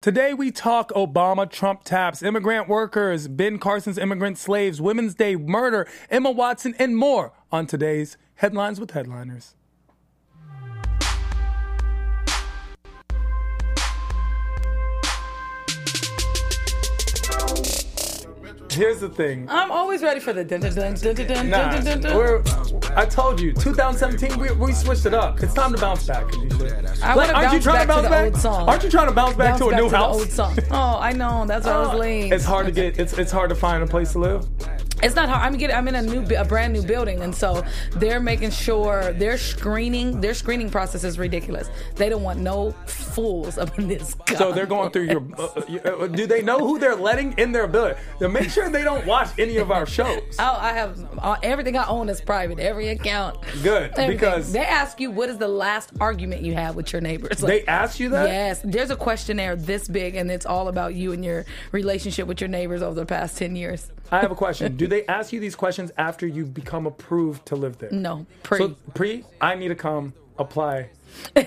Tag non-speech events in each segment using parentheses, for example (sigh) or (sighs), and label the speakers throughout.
Speaker 1: Today we talk Obama Trump taps, immigrant workers, Ben Carson's immigrant slaves, Women's Day murder, Emma Watson, and more on today's Headlines with Headliners. Here's the thing.
Speaker 2: I'm always ready for the dun dun dun dun dun dun
Speaker 1: Nah,
Speaker 2: dun dun dun.
Speaker 1: we're, I told you, 2017, we, we switched it up. It's time to bounce back, Kanisha.
Speaker 2: I
Speaker 1: Like,
Speaker 2: wanna
Speaker 1: aren't you
Speaker 2: bounce
Speaker 1: trying
Speaker 2: back
Speaker 1: to
Speaker 2: to
Speaker 1: bounce
Speaker 2: the
Speaker 1: back?
Speaker 2: old song.
Speaker 1: Aren't you trying to bounce back
Speaker 2: Bounce
Speaker 1: to a
Speaker 2: back
Speaker 1: new
Speaker 2: to the
Speaker 1: house?
Speaker 2: old song. Oh, I know. That's why I was uh, late.
Speaker 1: It's hard to get. It's it's hard to find a place to live.
Speaker 2: It's not hard. I'm getting. I'm in a new, a brand new building, and so they're making sure their screening, their screening process is ridiculous. They don't want no fools up in this.
Speaker 1: So they're going through your. Uh, uh, uh, do they know who they're letting in their building? To make sure they don't watch any of our shows.
Speaker 2: Oh, I have uh, everything I own is private. Every account.
Speaker 1: Good,
Speaker 2: Everything.
Speaker 1: because-
Speaker 2: they ask you what is the last argument you have with your neighbors.
Speaker 1: They ask you that.
Speaker 2: Yes, there's a questionnaire this big, and it's all about you and your relationship with your neighbors over the past ten years.
Speaker 1: I have a question. Do they ask you these questions after you become approved to live there?
Speaker 2: No, pre.
Speaker 1: So pre, I need to come apply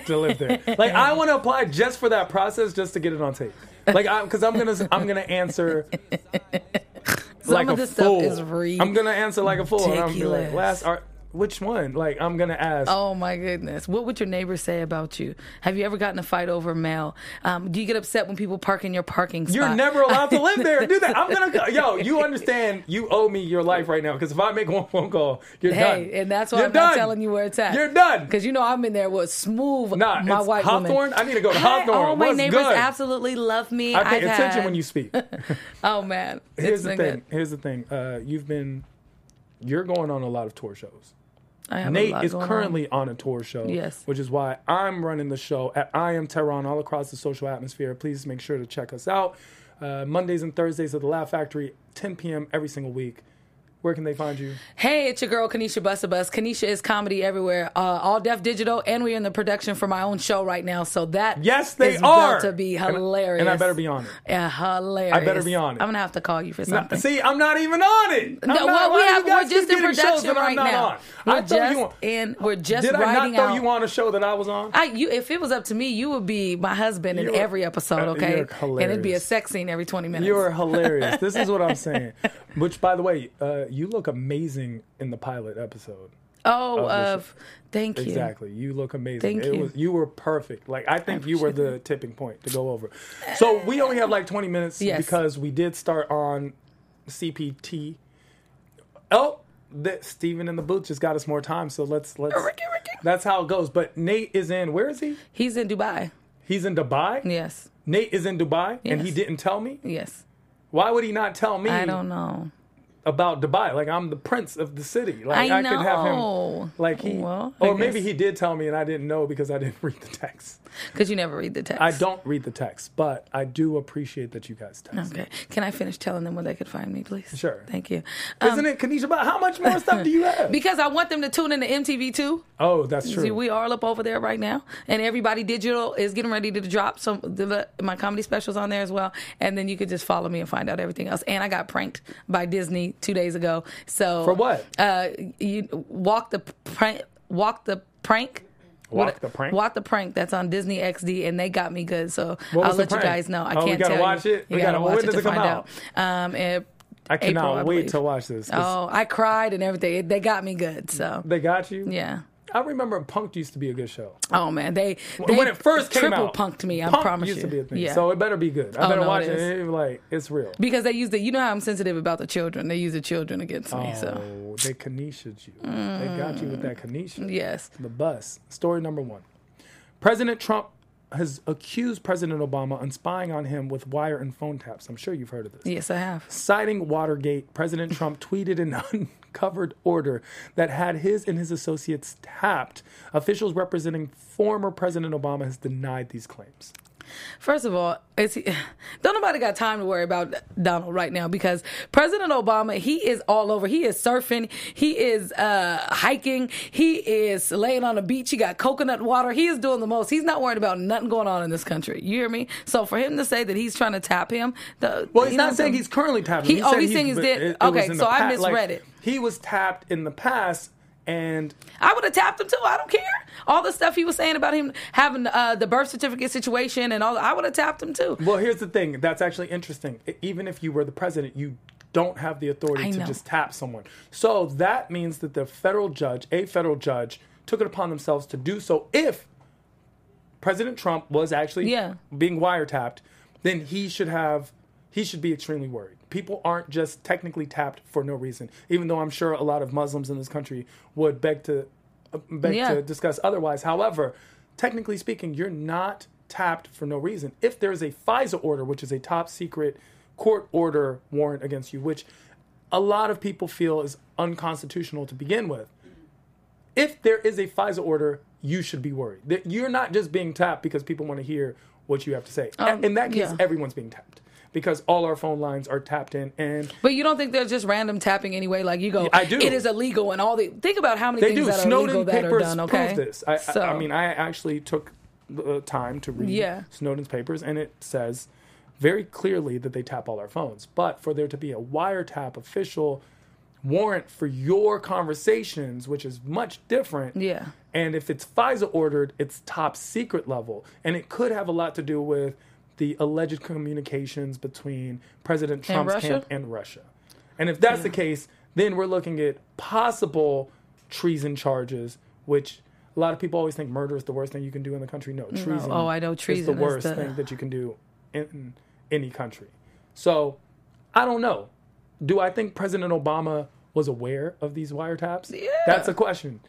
Speaker 1: to live there. Like I want to apply just for that process, just to get it on tape. Like I, because I'm gonna, I'm gonna answer.
Speaker 2: Some
Speaker 1: like
Speaker 2: of
Speaker 1: a
Speaker 2: this stuff is ridiculous.
Speaker 1: I'm gonna answer like a fool. And I'm like, last art. Which one? Like I'm gonna ask.
Speaker 2: Oh my goodness. What would your neighbors say about you? Have you ever gotten a fight over mail? Um, do you get upset when people park in your parking spot?
Speaker 1: You're never allowed to live there. Do that. I'm gonna. Go. Yo, (laughs) you understand? You owe me your life right now because if I make one phone call, you're done.
Speaker 2: Hey,
Speaker 1: done.
Speaker 2: and that's why
Speaker 1: You're
Speaker 2: I'm not telling you where it's at.
Speaker 1: You're done.
Speaker 2: Because you know I'm in there with smooth
Speaker 1: Nah,
Speaker 2: my white
Speaker 1: Hawthorne.
Speaker 2: woman.
Speaker 1: I need to go to Hawthorne.
Speaker 2: All my
Speaker 1: What's
Speaker 2: neighbors
Speaker 1: good?
Speaker 2: absolutely love me.
Speaker 1: I pay
Speaker 2: I've
Speaker 1: attention
Speaker 2: had-
Speaker 1: when you speak. (laughs)
Speaker 2: Oh man.
Speaker 1: Here's the thing.
Speaker 2: good.
Speaker 1: Here's the thing. Uh, you've been, you're going on a lot of tour shows.
Speaker 2: I have
Speaker 1: Nate is
Speaker 2: going on.
Speaker 1: currently on. a tour show.
Speaker 2: Yes.
Speaker 1: Which is why I'm running the show at I Am Tehran all across the social atmosphere. Please make sure to check us out. Uh, Mondays and Thursdays at the Laugh Factory, 10 p.m. every single week. Where can they find you?
Speaker 2: Hey, it's your girl Kanisha Busabus. Kanisha is comedy everywhere, uh, All Def Digital, and we're in the production for my own show right now. So that
Speaker 1: Yes, they
Speaker 2: is
Speaker 1: are.
Speaker 2: about to be
Speaker 1: And I-
Speaker 2: hilarious.
Speaker 1: and I better be on it.
Speaker 2: Yeah, hilarious.
Speaker 1: I better be on it.
Speaker 2: I'm gonna have to call you for
Speaker 1: No,
Speaker 2: something.
Speaker 1: see, I'm not even on it.
Speaker 2: No,
Speaker 1: not,
Speaker 2: well, we have, we're just in production right now. We're
Speaker 1: I
Speaker 2: just
Speaker 1: you on.
Speaker 2: in. We're just
Speaker 1: Did I not throw
Speaker 2: out.
Speaker 1: you on a show that I was on?
Speaker 2: I, you, if it was up to me, you would be my husband in
Speaker 1: You're-
Speaker 2: every episode,
Speaker 1: uh,
Speaker 2: okay?
Speaker 1: you're
Speaker 2: And it'd be a sex scene every 20 minutes.
Speaker 1: You are hilarious. (laughs) This is what I'm saying. Which, by the way, uh, you look amazing in the pilot episode.
Speaker 2: oh,
Speaker 1: of
Speaker 2: of thank you.
Speaker 1: Exactly. You look amazing.
Speaker 2: Thank
Speaker 1: it
Speaker 2: you.
Speaker 1: was you were perfect. Like I think you were the tipping point to go over. So we only have like 20 minutes
Speaker 2: Yes.
Speaker 1: because we did start on CPT. Oh, the, Steven in the booth just got us more time, so let's let's
Speaker 2: Ricky, Ricky.
Speaker 1: That's how it goes. But Nate is in where is he?
Speaker 2: He's in Dubai.
Speaker 1: He's in Dubai?
Speaker 2: Yes,
Speaker 1: Nate is in Dubai and he didn't tell me?
Speaker 2: yes.
Speaker 1: Why would he not tell me
Speaker 2: I don't know.
Speaker 1: About Dubai? Like I'm the prince of the city. Like
Speaker 2: I
Speaker 1: I, could have him like he
Speaker 2: Well,
Speaker 1: or maybe he did tell me and I didn't know because I didn't (laughs) read the text.
Speaker 2: Because you never read the text.
Speaker 1: I don't read the text, but I do appreciate that you guys text.
Speaker 2: Okay. Can I finish telling them where they could find me, please?
Speaker 1: Sure.
Speaker 2: Thank you. Um,
Speaker 1: Isn't it, Kanisha? But how much more stuff do you (laughs) have?
Speaker 2: because I want them to tune into MTV too.
Speaker 1: oh, that's true.
Speaker 2: See, we are up over there right now, and everybody digital is getting ready to drop some the, my comedy specials on there as well. And then you could just follow me and find out everything else. And I got pranked by Disney two days ago. So
Speaker 1: For what?
Speaker 2: Uh, you walk the prank, walk the prank.
Speaker 1: Walk
Speaker 2: What-
Speaker 1: the prank?
Speaker 2: Walk the prank. That's on Disney XD, and they got me good. So I'll let you guys know. I
Speaker 1: Oh,
Speaker 2: can't
Speaker 1: gotta
Speaker 2: tell
Speaker 1: watch
Speaker 2: you.
Speaker 1: it?
Speaker 2: You
Speaker 1: We
Speaker 2: gotta
Speaker 1: gotta-
Speaker 2: watch it to
Speaker 1: it come
Speaker 2: find
Speaker 1: out?
Speaker 2: out. Um, it,
Speaker 1: I cannot
Speaker 2: April, I
Speaker 1: wait to watch this.
Speaker 2: Oh, I cried and everything. They got me good. So
Speaker 1: They got you?
Speaker 2: yeah.
Speaker 1: I remember Punked used to be a good show.
Speaker 2: Oh man, they, they
Speaker 1: when it first came
Speaker 2: triple
Speaker 1: out,
Speaker 2: punked me. I
Speaker 1: Punk
Speaker 2: promise
Speaker 1: used
Speaker 2: you.
Speaker 1: to be a thing,
Speaker 2: Yeah.
Speaker 1: so it better be good. I
Speaker 2: Oh,
Speaker 1: better
Speaker 2: no,
Speaker 1: watch
Speaker 2: it
Speaker 1: it. like it's real.
Speaker 2: because they use the you know how I'm sensitive about the children. They use the children against me. So
Speaker 1: Oh, they Kanisha you. They got you with that Kanisha. Mm.
Speaker 2: yes,
Speaker 1: The bus. Story number one. President Trump has accused President Obama of spying on him with wire and phone taps. I'm sure you've heard of this.
Speaker 2: yes I have.
Speaker 1: Citing Watergate, President Trump (laughs) tweeted an uncovered order that had his and his associates tapped. Officials representing former President Obama has denied these claims.
Speaker 2: First of all, it's, (sighs) don't nobody got time to worry about Donald right now because President Obama, he is all over. He is surfing. He is uh, hiking. He is laying on the beach. He got coconut water. He is doing the most. He's not worried about nothing going on in this country. You hear me? So for him to say that he's trying to tap him, the,
Speaker 1: Well, he's not saying he's currently tapping.
Speaker 2: He- oh, he's saying he's dead. Okay, so I
Speaker 1: pa- like,
Speaker 2: misread it.
Speaker 1: He was tapped in the past, And
Speaker 2: I would have tapped him too. I don't care. All the stuff he was saying about him having uh, the birth certificate situation and all, I would have tapped him too.
Speaker 1: well, here's the thing. That's actually interesting. Even if you were the president, you don't have the authority
Speaker 2: I
Speaker 1: to
Speaker 2: know.
Speaker 1: just tap someone. So that means that the federal judge, a federal judge, took it upon themselves to do so if President Trump was actually
Speaker 2: Yeah.
Speaker 1: being wiretapped, then he should have he should be extremely worried. People aren't just technically tapped for no reason. Even though I'm sure a lot of Muslims in this country would beg to uh, beg
Speaker 2: Yeah.
Speaker 1: to discuss otherwise. However, technically speaking, you're not tapped for no reason. If there is a FISA order, which is a top secret court order warrant against you, which a lot of people feel is unconstitutional to begin with, if there is a FISA order, you should be worried. That you're not just being tapped because people want to hear what you have to say.
Speaker 2: Um,
Speaker 1: in that case,
Speaker 2: yeah.
Speaker 1: everyone's being tapped because all our phone lines are tapped in, and
Speaker 2: But you don't think there's just random tapping anyway? Like you go,
Speaker 1: I do.
Speaker 2: It is illegal, and all the think about how many
Speaker 1: they
Speaker 2: things
Speaker 1: do.
Speaker 2: that are
Speaker 1: Snowden
Speaker 2: illegal that are done. Okay,
Speaker 1: this. I, I- I mean, I actually took the time to read
Speaker 2: Yeah.
Speaker 1: Snowden's papers, and it says very clearly that they tap all our phones. But for there to be a wiretap official warrant for your conversations, which is much different.
Speaker 2: Yeah.
Speaker 1: And if it's FISA ordered, it's top secret level. And it could have a lot to do with the alleged communications between President Trump's
Speaker 2: Russia?
Speaker 1: camp and Russia. And if that's the case, then we're looking at possible treason charges, which a lot of people always think murder is the worst thing you can do in the country. No, treason.
Speaker 2: Oh, I know treason is
Speaker 1: the
Speaker 2: is
Speaker 1: worst
Speaker 2: the-
Speaker 1: thing that you can do (sighs) in any country. So, I don't know. Do I think President Obama was aware of these wiretaps?
Speaker 2: Yeah.
Speaker 1: That's a question.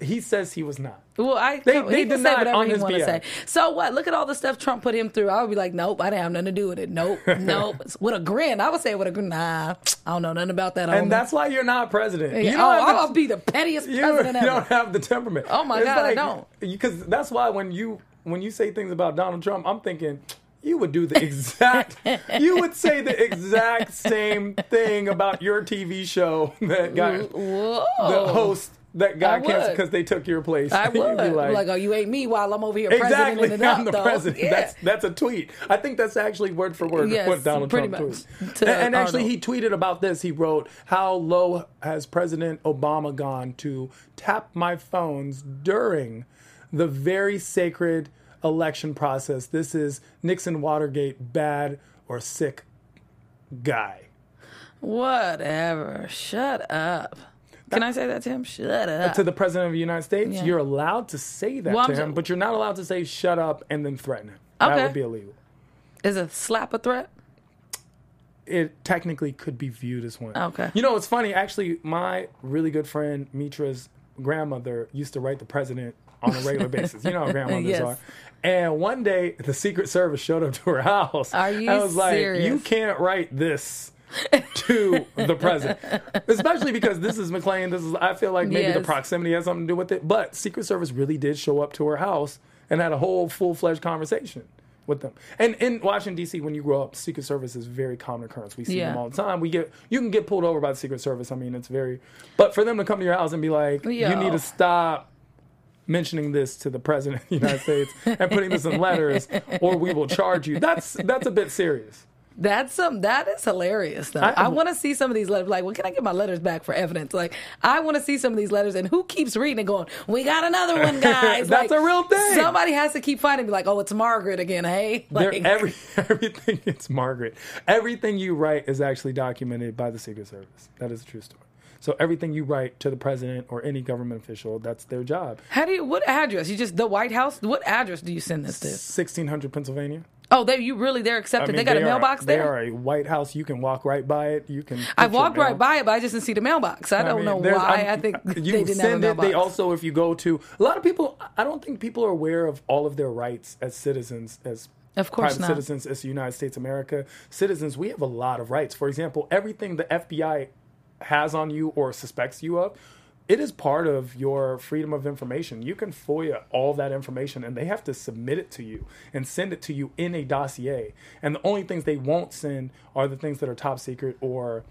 Speaker 1: He says he was not.
Speaker 2: Well, I
Speaker 1: They-
Speaker 2: he
Speaker 1: they
Speaker 2: can say whatever
Speaker 1: on
Speaker 2: he want to say. So what? Look at all the stuff Trump put him through. I would be like, nope, I didn't have nothing to do with it. Nope, (laughs) nope. with a grin, I would say with a grin. Nah, I don't know nothing about that.
Speaker 1: And that's why you're not president. You
Speaker 2: oh,
Speaker 1: don't have oh, the-
Speaker 2: I'll be the pettiest
Speaker 1: you,
Speaker 2: president
Speaker 1: you
Speaker 2: ever.
Speaker 1: don't have the temperament.
Speaker 2: Oh my God, I don't.
Speaker 1: Because that's why when you when you say things about Donald Trump, I'm thinking you would do the exact. (laughs) you would say the exact same thing about your TV show that got
Speaker 2: Whoa.
Speaker 1: the host that
Speaker 2: would.
Speaker 1: canceled because they took your place.
Speaker 2: I (laughs) would
Speaker 1: be
Speaker 2: like,
Speaker 1: like,
Speaker 2: oh, you ain't me while I'm over here
Speaker 1: Exactly,
Speaker 2: up, (laughs)
Speaker 1: I'm the
Speaker 2: though.
Speaker 1: president.
Speaker 2: Yeah.
Speaker 1: That's that's a tweet. I think that's actually word for word
Speaker 2: Yes,
Speaker 1: what Donald Trump tweeted. And, and actually, he tweeted about this. He wrote, "How low has President Obama gone to tap my phones during the very sacred election process? This is Nixon Watergate, bad or sick guy."
Speaker 2: Whatever. Shut up. Can I say that to him? Shut uh, up.
Speaker 1: To the president of the United States,
Speaker 2: Yeah.
Speaker 1: you're allowed to say that
Speaker 2: Well,
Speaker 1: to
Speaker 2: I'm
Speaker 1: him, but you're not allowed to say "shut up" and then threaten him.
Speaker 2: Okay.
Speaker 1: That would be illegal.
Speaker 2: Is a slap a threat?
Speaker 1: it technically could be viewed as one.
Speaker 2: Okay.
Speaker 1: You know, it's funny. Actually, my really good friend Mitra's grandmother used to write the president on a regular (laughs) basis. You know how grandmothers
Speaker 2: Yes.
Speaker 1: are. And one day, the Secret Service showed up to her house.
Speaker 2: Are you
Speaker 1: I was like, "You can't write this." (laughs) to the president, especially because this is McLean. This is I feel like maybe the proximity has something to do with it. But Secret Service really did show up to her house and had a whole full fledged conversation with them. And in Washington D.C., when you grow up, Secret Service is very common occurrence. We see
Speaker 2: Yeah.
Speaker 1: them all the time. We get you can get pulled over by the Secret Service. I mean, it's very. But for them to come to your house and be like, you need to stop mentioning this to the president of the United States and putting this in letters, or we will charge you. That's that's a bit serious.
Speaker 2: That's some that is hilarious though.
Speaker 1: I-
Speaker 2: I, want to see some of these letters. Like, when can I get my letters back for evidence? Like, I want to see some of these letters. And who keeps reading and going, "We got another one, (laughs) guys."
Speaker 1: That's
Speaker 2: Like,
Speaker 1: a real thing.
Speaker 2: Somebody has to keep finding me. Like, oh, it's Margaret again. Hey, like,
Speaker 1: every (laughs) everything it's Margaret. Everything you write is actually documented by the Secret Service. That is a true story. So everything you write to the president or any government official, that's their job.
Speaker 2: how do you? What address? You just the White House? What address do you send this to?
Speaker 1: 1600 Pennsylvania.
Speaker 2: Oh, they you really they're
Speaker 1: I
Speaker 2: accepted.
Speaker 1: mean,
Speaker 2: they got a
Speaker 1: are-
Speaker 2: mailbox
Speaker 1: They
Speaker 2: there.
Speaker 1: are a White House. You can walk right by it. You can.
Speaker 2: I walked right by it, but I just didn't see the mailbox. I don't
Speaker 1: mean,
Speaker 2: know why.
Speaker 1: I'm-
Speaker 2: I think (laughs)
Speaker 1: you
Speaker 2: they didn't have a
Speaker 1: send it. They also, if you go to a lot of people, I don't think people are aware of all of their rights as citizens, as
Speaker 2: Of course
Speaker 1: private
Speaker 2: not.
Speaker 1: citizens, as the United States of America citizens. We have a lot of rights. For example, everything the FBI has on you or suspects you of. It is part of your freedom of information. You can FOIA all that information and they have to submit it to you and send it to you in a dossier. And the only things they won't send are the things that are top secret or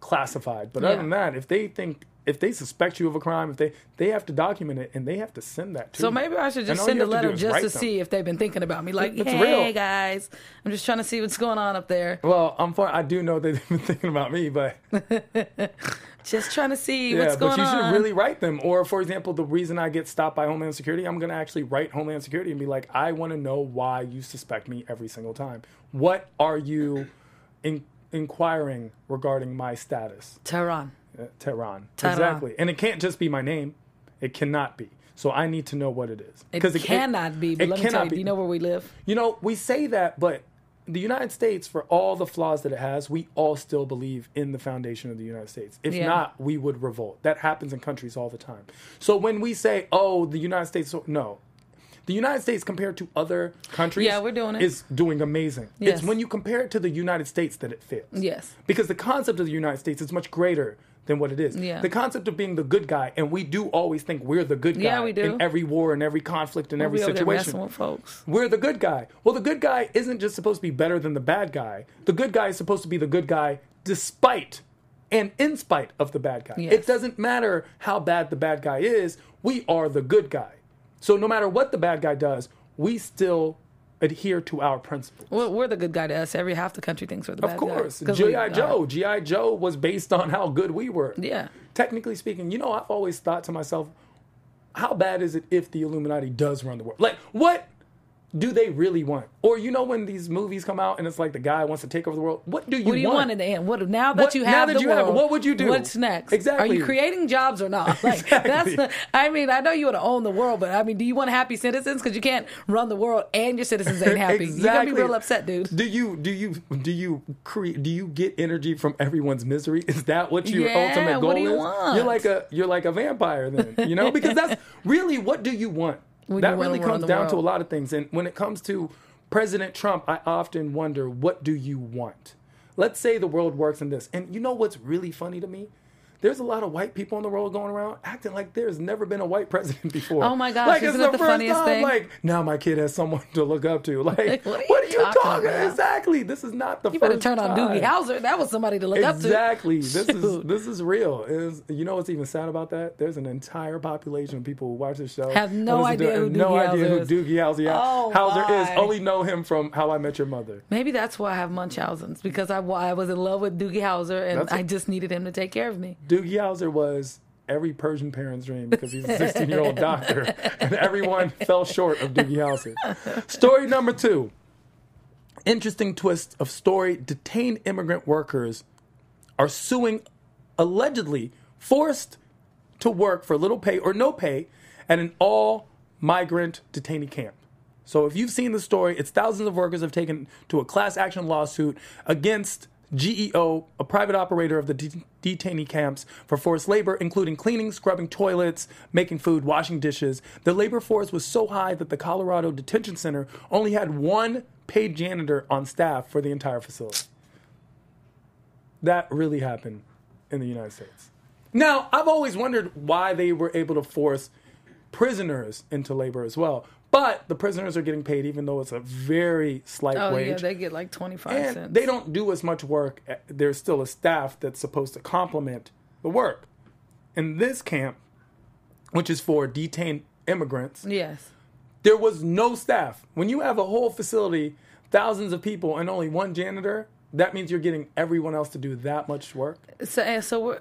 Speaker 1: classified. But
Speaker 2: Yeah.
Speaker 1: other than that, if they think if they suspect you of a crime, if they they have to document it and they have to send that to
Speaker 2: So
Speaker 1: you.
Speaker 2: maybe I should just send a
Speaker 1: have to
Speaker 2: letter just to
Speaker 1: them.
Speaker 2: see if they've been thinking about me. Like,
Speaker 1: It's
Speaker 2: hey
Speaker 1: real.
Speaker 2: guys, I'm just trying to see what's going on up there.
Speaker 1: Well, I'm fine. I do know they've been thinking about me, but (laughs)
Speaker 2: Just trying to see
Speaker 1: yeah,
Speaker 2: what's going on.
Speaker 1: but you
Speaker 2: on.
Speaker 1: should really write them. Or, for example, the reason I get stopped by Homeland Security, I'm going to actually write Homeland Security and be like, I want to know why you suspect me every single time. What are you in- inquiring regarding my status?
Speaker 2: Tehran.
Speaker 1: Uh, Tehran.
Speaker 2: Tehran.
Speaker 1: Exactly. And it can't just be my name. It cannot be. So I need to know what it is
Speaker 2: because
Speaker 1: it
Speaker 2: cannot be. But
Speaker 1: it
Speaker 2: let me tell
Speaker 1: cannot
Speaker 2: you,
Speaker 1: be.
Speaker 2: do you know where we live?
Speaker 1: You know, we say that, but the United States, for all the flaws that it has, we all still believe in the foundation of the United States. If
Speaker 2: Yeah.
Speaker 1: not, we would revolt. That happens in countries all the time. So when we say, oh, the United States, no. The United States compared to other countries
Speaker 2: Yeah, we're doing it.
Speaker 1: is doing amazing.
Speaker 2: Yes.
Speaker 1: It's when you compare it to the United States that it fails.
Speaker 2: Yes.
Speaker 1: Because the concept of the United States is much greater than what it is.
Speaker 2: Yeah.
Speaker 1: The concept of being the good guy, and we do always think we're the good guy
Speaker 2: Yeah, we do.
Speaker 1: in every war and every conflict and every
Speaker 2: we over there
Speaker 1: situation.
Speaker 2: with folks.
Speaker 1: We're the good guy. Well, the good guy isn't just supposed to be better than the bad guy. The good guy is supposed to be the good guy despite and in spite of the bad guy.
Speaker 2: Yes.
Speaker 1: It doesn't matter how bad the bad guy is, we are the good guy. So no matter what the bad guy does, we still adhere to our principles.
Speaker 2: We're, we're the good guy to us. Every half the country thinks we're the
Speaker 1: Of
Speaker 2: bad
Speaker 1: course.
Speaker 2: guy. 'Cause we
Speaker 1: G.I. Joe. G.I. Joe was based on how good we were.
Speaker 2: Yeah.
Speaker 1: Technically speaking, you know, I've always thought to myself, how bad is it if the Illuminati does run the world? Like, what do they really want? Or you know, when these movies come out and it's like the guy wants to take over the world, what do you want?
Speaker 2: What do you
Speaker 1: want?
Speaker 2: want in the end? What now that
Speaker 1: What-
Speaker 2: you
Speaker 1: now
Speaker 2: have
Speaker 1: that
Speaker 2: the
Speaker 1: you have
Speaker 2: world,
Speaker 1: what would you do?
Speaker 2: What's next?
Speaker 1: Exactly.
Speaker 2: Are you creating jobs or not? (laughs) Like
Speaker 1: Exactly.
Speaker 2: that's. I mean, I know you want to own the world, but I mean, do you want happy citizens? Because you can't run the world and your citizens ain't happy. exactly. You're gonna be real upset, dude.
Speaker 1: Do you do you do you create do you get energy from everyone's misery? (laughs) Is that what your
Speaker 2: Yeah,
Speaker 1: ultimate goal
Speaker 2: what do you
Speaker 1: is?
Speaker 2: want?
Speaker 1: You're like a you're like a vampire then, you know? Because that's (laughs) really what do you want?
Speaker 2: When
Speaker 1: that really comes down to a lot of things. And when it comes to President Trump, I often wonder what do you want? Let's say the world works in this. And you know what's really funny to me? There's a lot of white people in the world going around acting like there's never been a white president (laughs) before.
Speaker 2: Oh my gosh,
Speaker 1: like,
Speaker 2: isn't
Speaker 1: it's
Speaker 2: that the
Speaker 1: first
Speaker 2: funniest
Speaker 1: time,
Speaker 2: thing?
Speaker 1: Like now my kid has someone (laughs) to look up to. Like,
Speaker 2: Like,
Speaker 1: what,
Speaker 2: what
Speaker 1: are
Speaker 2: are
Speaker 1: you
Speaker 2: you
Speaker 1: talking,
Speaker 2: talking about?
Speaker 1: Exactly. This is not the
Speaker 2: You
Speaker 1: first
Speaker 2: better turn on. Doogie Howser. That was somebody to look up to.
Speaker 1: Exactly. This is this is real. Is you know what's even sad about that? There's an entire population of people who watch this show
Speaker 2: Have no
Speaker 1: to
Speaker 2: idea who
Speaker 1: and no
Speaker 2: Doogie
Speaker 1: idea
Speaker 2: Howser
Speaker 1: who
Speaker 2: is.
Speaker 1: Doogie Howser,
Speaker 2: Oh,
Speaker 1: Howser is. Only know him from How I Met Your Mother.
Speaker 2: Maybe that's why I have Munchausen's because I, I was in love with Doogie Howser and
Speaker 1: a-
Speaker 2: I just needed him to take care of me.
Speaker 1: Doogie Howser was every Persian parent's dream because he's a (laughs) 16 year old doctor, and everyone fell short of Doogie Howser. Story number two. Interesting twist of story: detained immigrant workers are suing, allegedly forced to work for little pay or no pay at an all migrant detainee camp. So if you've seen the story, it's thousands of workers have taken to a class action lawsuit against GEO, a private operator of the de- detainee camps, for forced labor, including cleaning, scrubbing toilets, making food, washing dishes. The labor force was so high that the Colorado Detention Center only had one paid janitor on staff for the entire facility. That really happened in the United States. Now, I've always wondered why they were able to force prisoners into labor as well. But the prisoners are getting paid, even though it's a very slight
Speaker 2: Oh
Speaker 1: wage.
Speaker 2: yeah, they get like twenty five cents.
Speaker 1: they don't do as much work. Eh, there's still a staff that's supposed to complement the work. In this camp, which is for detained immigrants,
Speaker 2: yes.
Speaker 1: there was no staff. When you have a whole facility, thousands of people, and only one janitor, that means you're getting everyone else to do that much work.
Speaker 2: So and so we're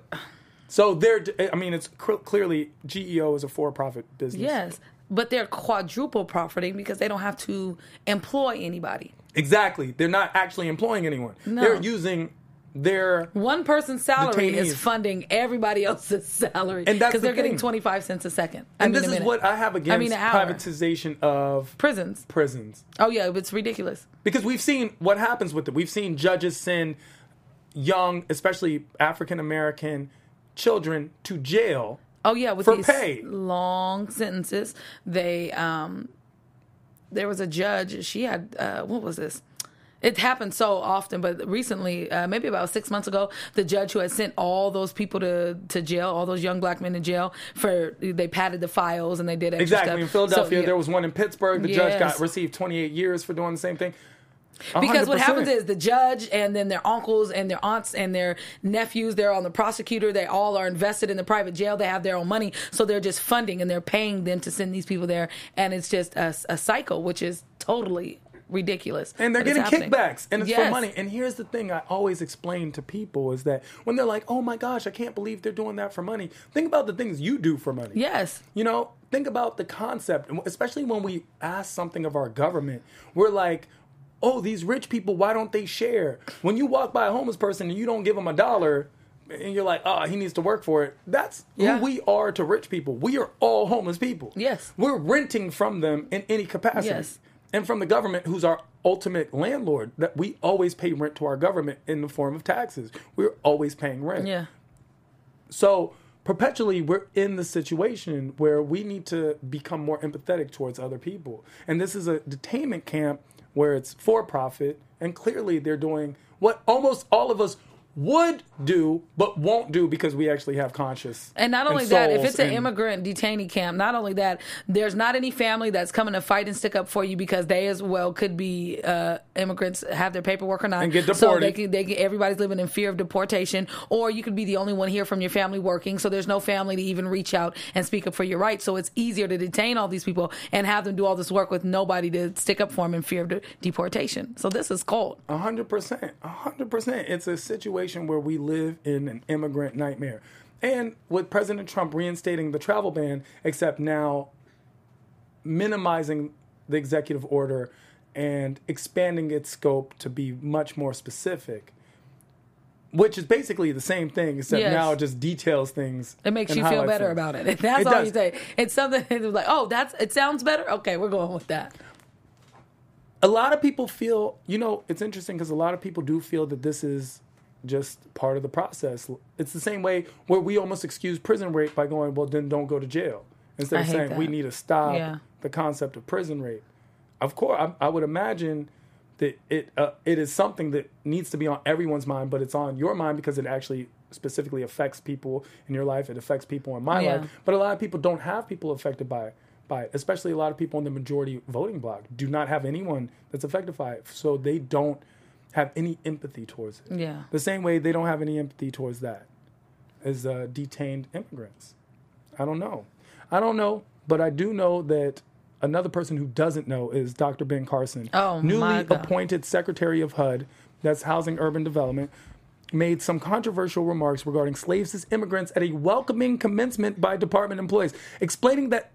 Speaker 1: So they're, I mean, it's clearly GEO is a for-profit business.
Speaker 2: yes, but they're quadruple profiting because they don't have to employ anybody.
Speaker 1: Exactly. They're not actually employing anyone.
Speaker 2: No.
Speaker 1: They're using their
Speaker 2: One person's salary is funding everybody else's salary
Speaker 1: And that's
Speaker 2: because
Speaker 1: the
Speaker 2: they're getting twenty five cents a second. I
Speaker 1: and
Speaker 2: mean,
Speaker 1: this is what I have against
Speaker 2: I mean,
Speaker 1: privatization of
Speaker 2: prisons.
Speaker 1: prisons.
Speaker 2: Oh yeah, it's ridiculous.
Speaker 1: Because we've seen what happens with it. We've seen judges send young, especially African American children to jail.
Speaker 2: Oh yeah, with
Speaker 1: For
Speaker 2: these
Speaker 1: pay.
Speaker 2: long sentences. They um there was a judge, she had uh what was this? It happened so often, but recently, uh, maybe about six months ago, the judge who had sent all those people to, to jail, all those young black men to jail, for they padded the files and they did extra
Speaker 1: Exactly.
Speaker 2: stuff.
Speaker 1: In Philadelphia,
Speaker 2: So, yeah.
Speaker 1: there was one in Pittsburgh. The judge got received 28 years for doing the same thing.
Speaker 2: Because what
Speaker 1: 100%.
Speaker 2: happens is the judge and then their uncles and their aunts and their nephews, they're on the prosecutor. They all are invested in the private jail. They have their own money. So they're just funding and they're paying them to send these people there. And it's just a, a cycle, which is totally ridiculous.
Speaker 1: and they're getting kickbacks and it's for money and here's the thing i always explain to people is that when they're like oh my gosh i can't believe they're doing that for money think about the things you do for money
Speaker 2: Yes.
Speaker 1: you know think about the concept especially when we ask something of our government we're like oh these rich people why don't they share when you walk by a homeless person and you don't give them a dollar and you're like oh he needs to work for it that's
Speaker 2: Yeah.
Speaker 1: who we are to rich people we are all homeless people
Speaker 2: Yes.
Speaker 1: we're renting from them in any capacity
Speaker 2: Yes.
Speaker 1: and from the government who's our ultimate landlord that we always pay rent to our government in the form of taxes we're always paying rent
Speaker 2: Yeah.
Speaker 1: so perpetually we're in the situation where we need to become more empathetic towards other people and this is a detainment camp where it's for profit and clearly they're doing what almost all of us would do but won't do because we actually have conscience
Speaker 2: And not only that, if it's an
Speaker 1: and-
Speaker 2: immigrant detainee camp, not only that, there's not any family that's coming to fight and stick up for you because they as well could be uh, immigrants, have their paperwork or not,
Speaker 1: And get
Speaker 2: So
Speaker 1: deported.
Speaker 2: they can, they can, everybody's living in fear of deportation, or you could be the only one here from your family working, so there's no family to even reach out and speak up for your rights. So it's easier to detain all these people and have them do all this work with nobody to stick up for them in fear of de- deportation. So this is cold.
Speaker 1: A hundred percent, a hundred percent. It's a situation where we live in an immigrant nightmare, and with President Trump reinstating the travel ban, except now minimizing the executive order and expanding its scope to be much more specific, which is basically the same thing, except
Speaker 2: Yes.
Speaker 1: now it just details things.
Speaker 2: It makes you feel better
Speaker 1: things.
Speaker 2: about it. (laughs) That's
Speaker 1: It
Speaker 2: all
Speaker 1: does.
Speaker 2: you say. It's something it's like, oh, that's it sounds better. Okay, we're going with that.
Speaker 1: a lot of people feel, you know, it's interesting because a lot of people do feel that this is just part of the process. It's the same way where we almost excuse prison rape by going, well, then don't go to jail. Instead
Speaker 2: I
Speaker 1: of saying we need to stop
Speaker 2: Yeah.
Speaker 1: the concept of prison rape. Of course, I, I would imagine that it uh, it is something that needs to be on everyone's mind, but it's on your mind because it actually specifically affects people in your life. It affects people in my
Speaker 2: Yeah.
Speaker 1: life, but a lot of people don't have people affected by it. By it. Especially a lot of people in the majority voting bloc do not have anyone that's affected by it, so they don't have any empathy towards it.
Speaker 2: Yeah.
Speaker 1: The same way they don't have any empathy towards that as uh, detained immigrants. I don't know. I don't know, but I do know that another person who doesn't know is Dr. Ben Carson,
Speaker 2: Oh,
Speaker 1: newly appointed Secretary of HUD, that's Housing Urban Development, made some controversial remarks regarding slaves as immigrants at a welcoming commencement by department employees, explaining that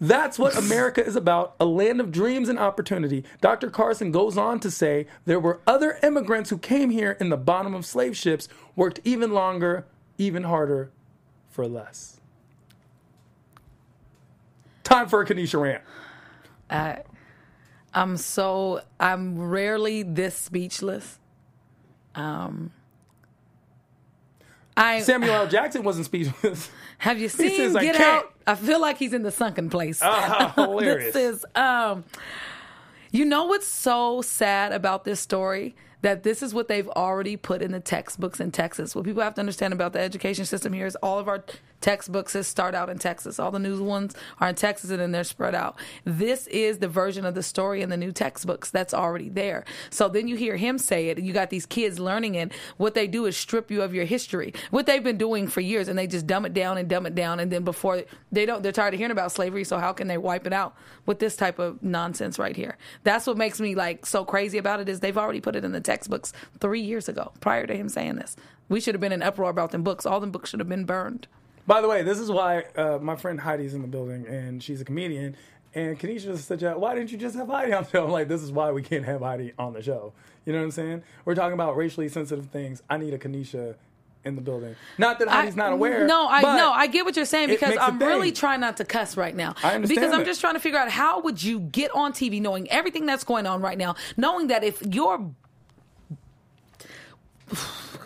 Speaker 1: that's what America is about a land of dreams and opportunity. Dr. Carson goes on to say there were other immigrants who came here in the bottom of slave ships, worked even longer, even harder, for less. Time for a Kanisha rant.
Speaker 2: I, I'm so I'm rarely this speechless. Um, I
Speaker 1: Samuel L. Jackson wasn't speechless. (laughs)
Speaker 2: have you (laughs) seen
Speaker 1: says,
Speaker 2: Get
Speaker 1: can't."
Speaker 2: Out? I feel like he's in the sunken place. (laughs)
Speaker 1: Ah, (laughs) hilarious.
Speaker 2: this is um, you know what's so sad about this story that this is what they've already put in the textbooks in Texas. What people have to understand about the education system here is all of our textbooks start out in Texas. All the new ones are in Texas and then they're spread out. This is the version of the story in the new textbooks that's already there. So then you hear him say it and you got these kids learning it. What they do is strip you of your history. What they've been doing for years and they just dumb it down and dumb it down and then before they don't they're tired of hearing about slavery, so how can they wipe it out with this type of nonsense right here? That's what makes me like so crazy about it is they've already put it in the textbooks 3 years ago prior to him saying this. We should have been in uproar about them books. All them books should have been burned.
Speaker 1: By the way, this is why uh, my friend Heidi's in the building, and she's a comedian. And Kanisha said, "Why didn't you just have Heidi on the show?" I'm like, "This is why we can't have Heidi on the show." You know what I'm saying? We're talking about racially sensitive things. I need a Kanisha in the building. Not that Heidi's not aware.
Speaker 2: No, I no, I get what you're saying because I'm really trying not to cuss right now.
Speaker 1: I understand
Speaker 2: because I'm just trying to figure out how would you get on TV knowing everything that's going on right now, knowing that if you're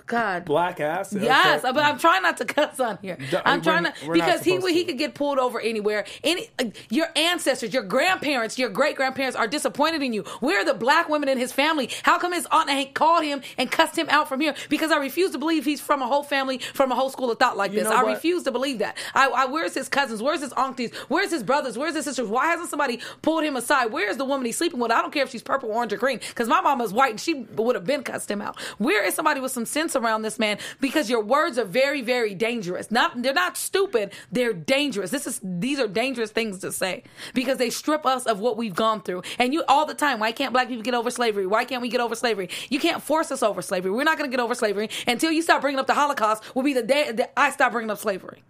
Speaker 2: God.
Speaker 1: black ass.
Speaker 2: Yes,
Speaker 1: Okay.
Speaker 2: but I'm trying not to cuss on here. I'm trying
Speaker 1: we're-
Speaker 2: to
Speaker 1: we're
Speaker 2: because he
Speaker 1: supposed
Speaker 2: he could get pulled over anywhere. Any uh, your ancestors, your grandparents, your great grandparents are disappointed in you. Where are the black women in his family? How come his aunt ain't called him and cussed him out from here? Because I refuse to believe he's from a whole family, from a whole school of thought like
Speaker 1: You
Speaker 2: this. I refuse to believe that. I, I where's his cousins? Where's his aunties? Where's his brothers? Where's his sisters? Why hasn't somebody pulled him aside? Where's the woman he's sleeping with? I don't care if she's purple, orange, or green. Because my mama's white and she would have been cussed him out. Where is somebody with some sense around this man? Because your words are very, very dangerous. Not they're not stupid. They're dangerous. This is these are dangerous things to say because they strip us of what we've gone through. And you all the time. Why can't black people get over slavery? Why can't we get over slavery? You can't force us over slavery. We're not going to get over slavery until you stop bringing up the Holocaust. Will be the day that I stop bringing up slavery.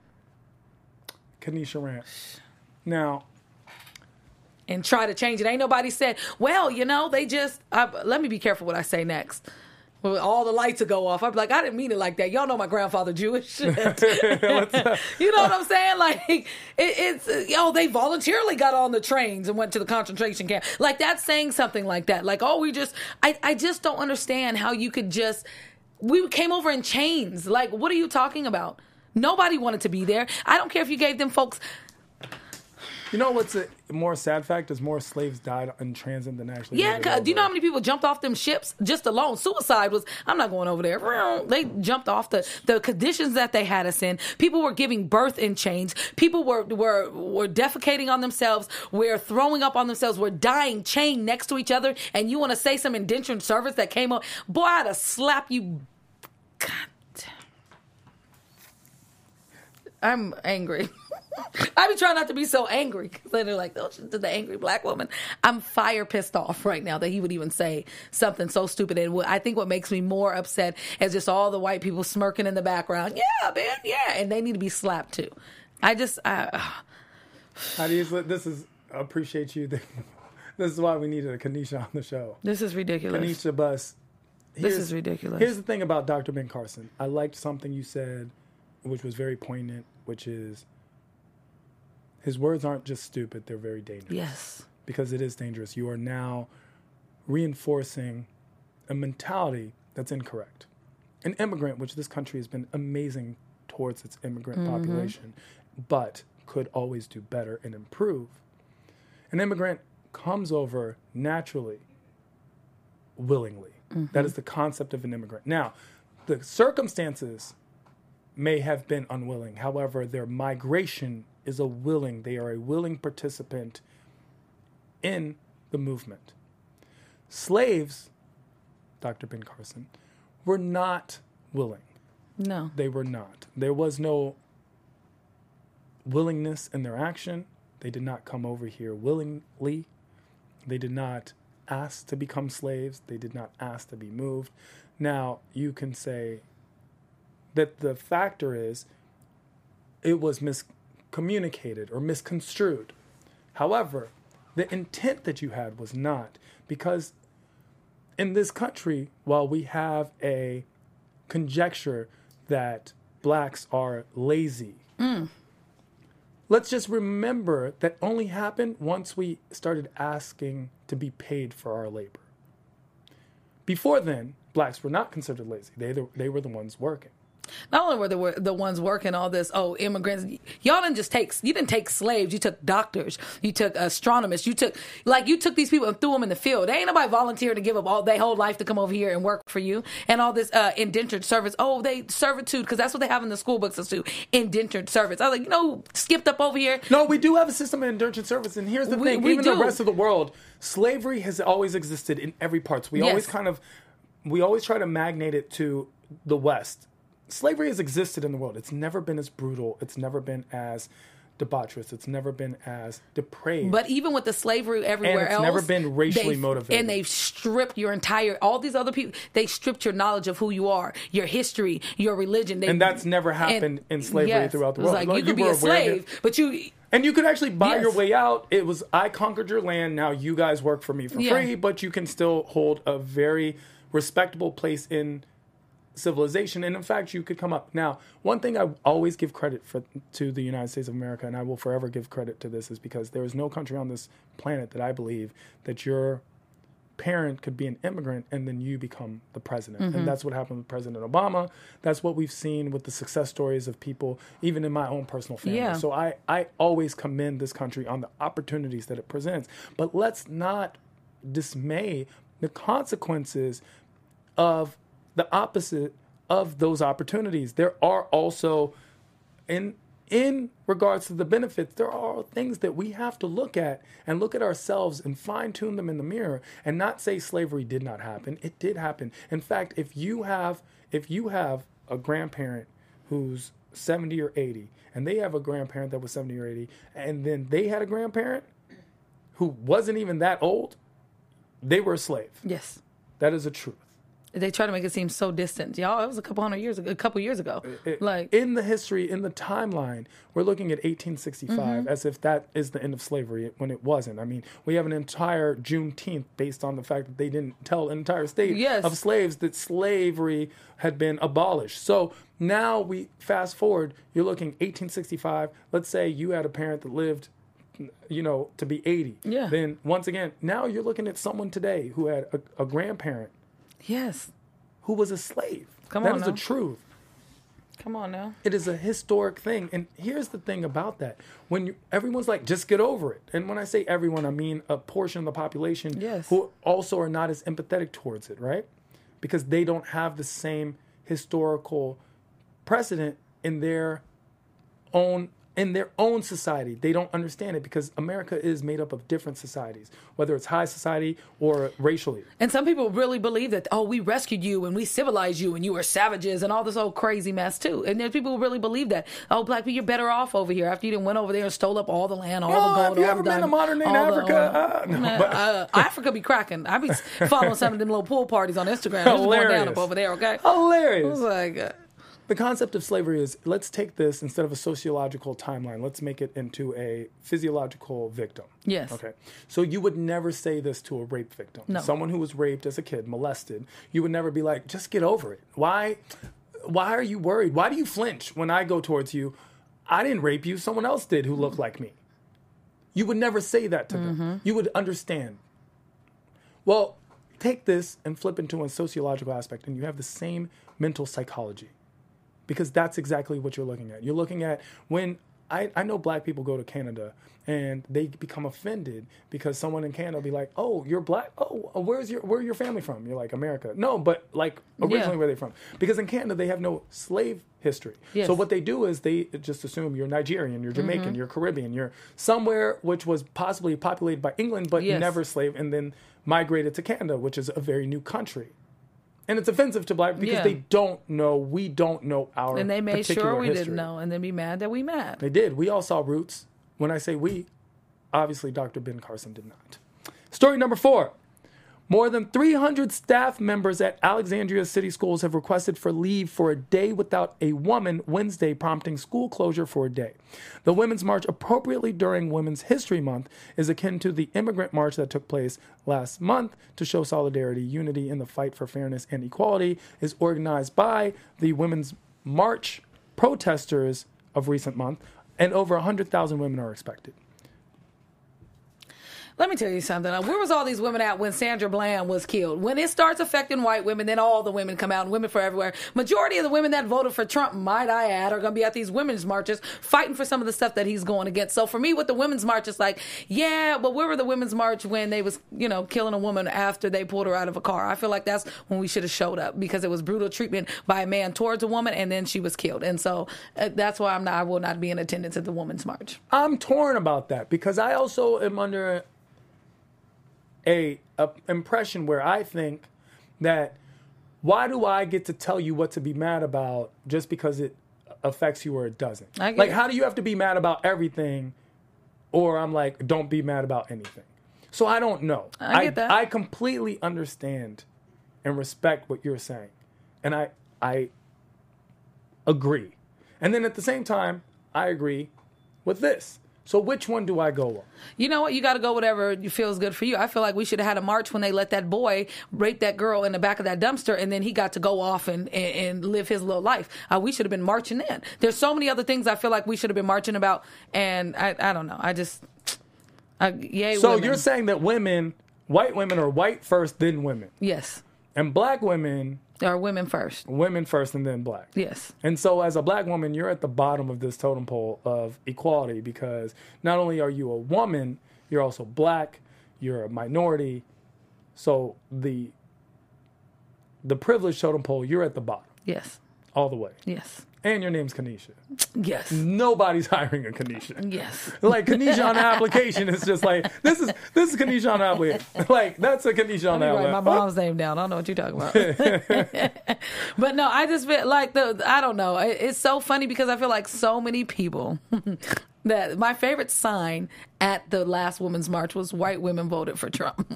Speaker 1: Kanisha Rant. Now,
Speaker 2: and try to change it. Ain't nobody said, well, you know, they just, I, let me be careful what I say next. All the lights will go off. I'm like, I didn't mean it like that. Y'all know my grandfather Jewish. (laughs) (laughs) you know what I'm saying? (laughs) Like, it, it's, yo, they voluntarily got on the trains and went to the concentration camp. Like, that's saying something like that. Like, oh, we just, I, I just don't understand how you could just, we came over in chains. Like, what are you talking about? Nobody wanted to be there. I don't care if you gave them folks
Speaker 1: you know what's a more sad fact is more slaves died in transit than actually.
Speaker 2: Yeah, 'cause do you know how many people jumped off them ships just alone? Suicide was. I'm not going over there. They jumped off the the conditions that they had us in. People were giving birth in chains. People were were were defecating on themselves. Were throwing up on themselves. Were dying chained next to each other. And you want to say some indentured service that came up? Boy, I'd have slapped you. God. I'm angry. (laughs) I be trying not to be so angry because they're like, oh, she's the angry black woman. I'm fire pissed off right now that he would even say something so stupid. And what, I think what makes me more upset is just all the white people smirking in the background. Yeah, man, yeah, and they need to be slapped too. I just, I,
Speaker 1: How do you? This is I appreciate you. (laughs) This is why we needed a Kanisha on the show.
Speaker 2: this is ridiculous.
Speaker 1: Kanisha Bus.
Speaker 2: This is ridiculous.
Speaker 1: Here's the thing about Dr. Ben Carson. I liked something you said, which was very poignant, which is his words aren't just stupid; they're very dangerous.
Speaker 2: yes,
Speaker 1: because it is dangerous. You are now reinforcing a mentality that's incorrect. An immigrant, which this country has been amazing towards its immigrant mm-hmm. population, but could always do better and improve. An immigrant comes over naturally, willingly. That is mm-hmm. the concept of an immigrant. Now, the circumstances may have been unwilling. However, their migration is a willing, they are a willing participant in the movement. Slaves, Dr. Ben Carson, were not willing.
Speaker 2: no,
Speaker 1: They were not. There was no willingness in their action. They did not come over here willingly. They did not ask to become slaves. They did not ask to be moved. Now, you can say that the factor is it was miscommunicated or misconstrued. However, the intent that you had was not because in this country, while we have a conjecture that blacks are lazy, mm. let's just remember that only happened once we started asking to be paid for our labor. Before then, blacks were not considered lazy. They, they were the ones working.
Speaker 2: Not only were the, the ones working all this, oh, immigrants, y'all didn't just take, you didn't take slaves, you took doctors, you took astronomers, you took, like, you took these people and threw them in the field. They ain't nobody volunteering to give up all their whole life to come over here and work for you. And all this uh, indentured service, oh, they servitude, because that's what they have in the school books as to indentured service. I was like, you know, skipped up over here.
Speaker 1: No, we do have a system of indentured service, and here's the
Speaker 2: We-
Speaker 1: thing:
Speaker 2: we
Speaker 1: even
Speaker 2: do.
Speaker 1: the rest of the world, slavery has always existed in every part. So we
Speaker 2: Yes.
Speaker 1: always kind of, we always try to magnate it to the West. Slavery has existed in the world. It's never been as brutal. It's never been as debaucherous. It's never been as depraved.
Speaker 2: But even with the slavery everywhere else.
Speaker 1: it's
Speaker 2: else,
Speaker 1: never been racially motivated.
Speaker 2: and they've stripped your entire all these other people. They stripped your knowledge of who you are, your history, your religion. They,
Speaker 1: And that's never happened in slavery throughout the world.
Speaker 2: Like
Speaker 1: Like,
Speaker 2: you
Speaker 1: you
Speaker 2: could be a slave, but you
Speaker 1: And you could actually buy
Speaker 2: Yes.
Speaker 1: your way out. It was I conquered your land. Now you guys work for me for
Speaker 2: Yeah.
Speaker 1: free, but you can still hold a very respectable place in civilization. And in fact, you could come up. Now, one thing I always give credit for to the United States of America, and I will forever give credit to this, is because there is no country on this planet that I believe that your parent could be an immigrant and then you become the president. And mm-hmm. that's what happened with President Obama. That's what we've seen with the success stories of people, even in my own personal family.
Speaker 2: Yeah.
Speaker 1: So I, I always commend this country on the opportunities that it presents. But let's not dismay the consequences of the opposite of those opportunities. There are also in in regards to the benefits, there are things that we have to look at and look at ourselves and fine tune them in the mirror and not say slavery did not happen. It did happen. In fact, if you have if you have a grandparent who's 70 or 80 and they have a grandparent that was 70 or 80 and then they had a grandparent who wasn't even that old, they were a slave.
Speaker 2: Yes.
Speaker 1: That is a truth.
Speaker 2: They try to make it seem so distant. Y'all, it was a couple hundred years ago, a couple years ago.
Speaker 1: It-
Speaker 2: like,
Speaker 1: in the history, in the timeline, we're looking at 1865
Speaker 2: Mm-hmm.
Speaker 1: as if that is the end of slavery when it wasn't. I mean, we have an entire Juneteenth based on the fact that they didn't tell an entire state
Speaker 2: Yes.
Speaker 1: of slaves that slavery had been abolished. So now we fast forward, you're looking 1865. Let's say you had a parent that lived you know, to be 80.
Speaker 2: Yeah.
Speaker 1: Then once again, now you're looking at someone today who had a, a grandparent
Speaker 2: yes.
Speaker 1: who was a slave.
Speaker 2: Come
Speaker 1: That
Speaker 2: on
Speaker 1: is the truth.
Speaker 2: Come on now.
Speaker 1: It is a historic thing. And here's the thing about that. When you, everyone's like, just get over it. And when I say everyone, I mean a portion of the population
Speaker 2: Yes.
Speaker 1: who also are not as empathetic towards it, right? Because they don't have the same historical precedent in their own in their own society. They don't understand it because America is made up of different societies, whether it's high society or racially.
Speaker 2: And some people really believe that, oh, we rescued you and we civilized you and you were savages and all this old crazy mess too. And there's people who really believe that, oh, black people, you're better off over here after you done went over there and stole up all the land, all
Speaker 1: Oh,
Speaker 2: the gold,
Speaker 1: have you ever
Speaker 2: the
Speaker 1: been to modern day Africa?
Speaker 2: the-
Speaker 1: Uh, (laughs) no, but-
Speaker 2: uh, Africa be cracking. I be following some of them little pool parties on Instagram. There's one down up over there, okay?
Speaker 1: Hilarious.
Speaker 2: Like, uh,
Speaker 1: The concept of slavery is let's take this instead of a sociological timeline, let's make it into a physiological victim.
Speaker 2: Yes.
Speaker 1: Okay. So you would never say this to a rape victim.
Speaker 2: No.
Speaker 1: Someone who was raped as a kid, molested, you would never be like, just get over it. Why why are you worried? Why do you flinch when I go towards you? I didn't rape you, someone else did who looked like me. You would never say that to them. Mm-hmm. You would understand. Well, take this and flip into a sociological aspect, and you have the same mental psychology because that's exactly what you're looking at. You're looking at when I, I know black people go to Canada and they become offended because someone in Canada will be like, "Oh, you're black. Oh, where's your where your family from?" You're like America. No, but like originally
Speaker 2: Yeah.
Speaker 1: where they from? Because in Canada they have no slave history.
Speaker 2: Yes.
Speaker 1: So what they do is they just assume you're Nigerian, you're Jamaican,
Speaker 2: Mm-hmm.
Speaker 1: you're Caribbean, you're somewhere which was possibly populated by England but
Speaker 2: Yes.
Speaker 1: never slave and then migrated to Canada, which is a very new country. And it's offensive to black because
Speaker 2: Yeah.
Speaker 1: they don't know. We don't know our
Speaker 2: and they made sure we
Speaker 1: history.
Speaker 2: didn't know and then be mad that we mad.
Speaker 1: They did. We all saw Roots. When I say we, obviously Dr. Ben Carson did not. Story number four. More than 300 staff members at Alexandria City Schools have requested for leave for a day without a woman Wednesday, prompting school closure for a day. The Women's March, appropriately during Women's History Month, is akin to the immigrant march that took place last month to show solidarity, unity in the fight for fairness and equality, is organized by the Women's March protesters of recent month, and over 100,000 women are expected.
Speaker 2: Let me tell you something. Uh, Where was all these women at when Sandra Bland was killed? When it starts affecting white women, then all the women come out and women for everywhere. Majority of the women that voted for Trump, might I add, are going to be at these women's marches fighting for some of the stuff that he's going against. So for me, with the women's march, it's like, yeah, but where were the women's march when they was, you know, killing a woman after they pulled her out of a car? I feel like that's when we should have showed up because it was brutal treatment by a man towards a woman and then she was killed. And so uh, that's why I'm not, I will not be in attendance at the women's march.
Speaker 1: I'm torn about that because I also am under a, a impression where I think that why do I get to tell you what to be mad about just because it affects you or it doesn't?
Speaker 2: I
Speaker 1: Like,
Speaker 2: it.
Speaker 1: how do you have to be mad about everything, or I'm like, don't be mad about anything? So I don't know.
Speaker 2: I get that.
Speaker 1: I completely understand and respect what you're saying, and I I agree. And then at the same time, I agree with this. So which one do I go on?
Speaker 2: You know what? You got to go whatever feels good for you. I feel like we should have had a march when they let that boy rape that girl in the back of that dumpster, and then he got to go off and and, and live his little life. Uh, we should have been marching in. There's so many other things I feel like we should have been marching about, and I I don't know. I just, I, yay.
Speaker 1: So
Speaker 2: women.
Speaker 1: you're saying that women white women are white first, then women,
Speaker 2: Yes.
Speaker 1: and black women
Speaker 2: Or women first.
Speaker 1: women first and then black.
Speaker 2: Yes.
Speaker 1: And so, as a black woman, you're at the bottom of this totem pole of equality because not only are you a woman, you're also black, you're a minority. So the the privileged totem pole, you're at the bottom
Speaker 2: Yes.
Speaker 1: all the way.
Speaker 2: Yes.
Speaker 1: And your name's Kanisha.
Speaker 2: Yes.
Speaker 1: Nobody's hiring a Kanisha.
Speaker 2: Yes. (laughs)
Speaker 1: Like Kanisha on the application is just like this is this is Kanisha on the application. (laughs) Like that's a Kanisha on the
Speaker 2: write my mom's name down. I don't know what you're talking about. (laughs) but no, I just feel like the I don't know. It- It's so funny because I feel like so many people that my favorite sign at the last women's march was white women voted for Trump.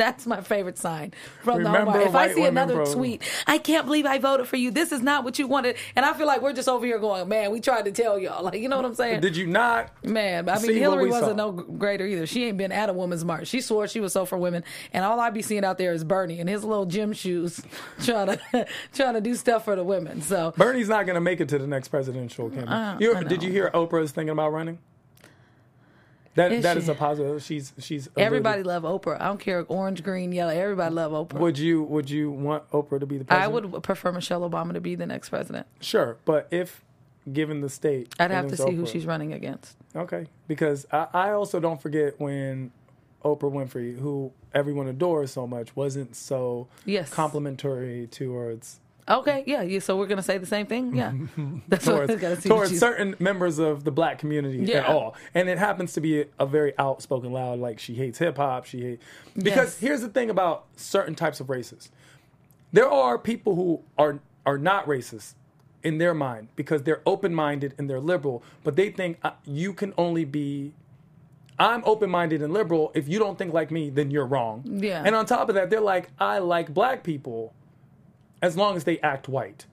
Speaker 2: That's my favorite sign from
Speaker 1: Remember
Speaker 2: the whole march. If I see another tweet, I can't believe I voted for you. This is not what you wanted. And I feel like we're just over here going, man, we tried to tell y'all. (laughs) Like, you know what I'm saying?
Speaker 1: Did you not?
Speaker 2: Man, I mean, Hillary wasn't
Speaker 1: saw.
Speaker 2: no greater either. She ain't been at a woman's march. She swore she was so for women, and all I'd be seeing out there is Bernie in his little gym shoes, (laughs) trying to (laughs) trying to do stuff for the women. So
Speaker 1: Bernie's not going to make it to the next presidential campaign.
Speaker 2: Uh,
Speaker 1: You- did you hear Oprah is thinking about running? That
Speaker 2: Is
Speaker 1: that is
Speaker 2: she?
Speaker 1: a positive. She's she's
Speaker 2: everybody love Oprah. I don't care orange, green, yellow. Everybody love Oprah.
Speaker 1: Would you would you want Oprah to be the president?
Speaker 2: I would prefer Michelle Obama to be the next president.
Speaker 1: Sure, but if given the state,
Speaker 2: I'd have to see who she's running against.
Speaker 1: Okay, because I, I also don't forget when Oprah Winfrey, who everyone adores so much, wasn't so
Speaker 2: Yes.
Speaker 1: complimentary towards
Speaker 2: Okay, yeah, yeah. So we're gonna say the same thing. Yeah, (laughs) that's what
Speaker 1: towards,
Speaker 2: I gotta see. what
Speaker 1: towards certain members of the black community at all. And it happens to be a very outspoken, loud, like she hates hip hop. She hates because
Speaker 2: Yes.
Speaker 1: here's the thing about certain types of races. There are people who are are not racist in their mind because they're open minded and they're liberal, but they think uh, you can only be. I'm open minded and liberal. If you don't think like me, then you're wrong.
Speaker 2: Yeah.
Speaker 1: And on top of that, they're like, I like black people as long as they act white.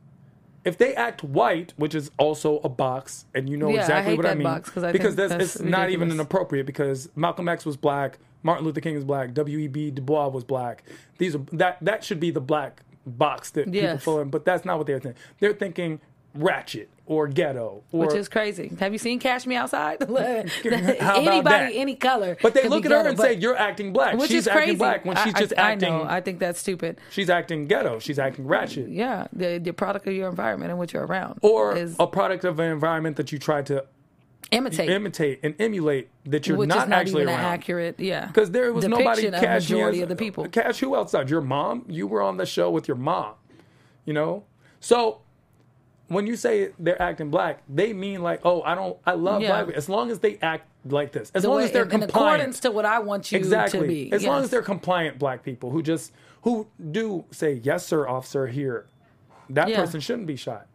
Speaker 1: If they act white, which is also a box, and you know
Speaker 2: Yeah, I
Speaker 1: exactly
Speaker 2: hate
Speaker 1: what I
Speaker 2: that
Speaker 1: mean,
Speaker 2: box 'cause I
Speaker 1: because
Speaker 2: think
Speaker 1: that's, it's not even
Speaker 2: ridiculous.
Speaker 1: inappropriate because Malcolm X was black, Martin Luther King is black, W.E.B. Du Bois was black. These are that that should be the black box that people
Speaker 2: Yes.
Speaker 1: fill in, but that's not what they're thinking. They're thinking ratchet or ghetto or
Speaker 2: Which is crazy. Have you seen Cash Me Outside? (laughs) (laughs)
Speaker 1: How
Speaker 2: Anybody, any color.
Speaker 1: but they look at her
Speaker 2: ghetto,
Speaker 1: and say, "You're acting black."
Speaker 2: which
Speaker 1: she's
Speaker 2: is crazy.
Speaker 1: acting black when she's
Speaker 2: I-
Speaker 1: just
Speaker 2: I,
Speaker 1: acting.
Speaker 2: I know. I think that's stupid.
Speaker 1: she's acting ghetto. She's acting ratchet.
Speaker 2: Yeah, the, the product of your environment and what you're around,
Speaker 1: Or
Speaker 2: is
Speaker 1: a product of an environment that you try to
Speaker 2: imitate,
Speaker 1: imitate and emulate that you're
Speaker 2: which
Speaker 1: not,
Speaker 2: is not
Speaker 1: actually
Speaker 2: even
Speaker 1: around.
Speaker 2: accurate. Yeah,
Speaker 1: Because there was nobody
Speaker 2: depiction of
Speaker 1: cash
Speaker 2: majority
Speaker 1: as-
Speaker 2: of the people.
Speaker 1: Cash who outside? Your mom? You were on the show with your mom. You know? So when you say they're acting black, they mean like, oh, I don't I love
Speaker 2: Yeah.
Speaker 1: black people. As long as they act like this. As
Speaker 2: The
Speaker 1: long
Speaker 2: way-
Speaker 1: as they're
Speaker 2: in, in
Speaker 1: compliant.
Speaker 2: accordance to what I want you
Speaker 1: exactly.
Speaker 2: to be. Exactly.
Speaker 1: As long as they're compliant black people who just who do say, Yes, sir, officer, here. That
Speaker 2: Yeah.
Speaker 1: person shouldn't be shot.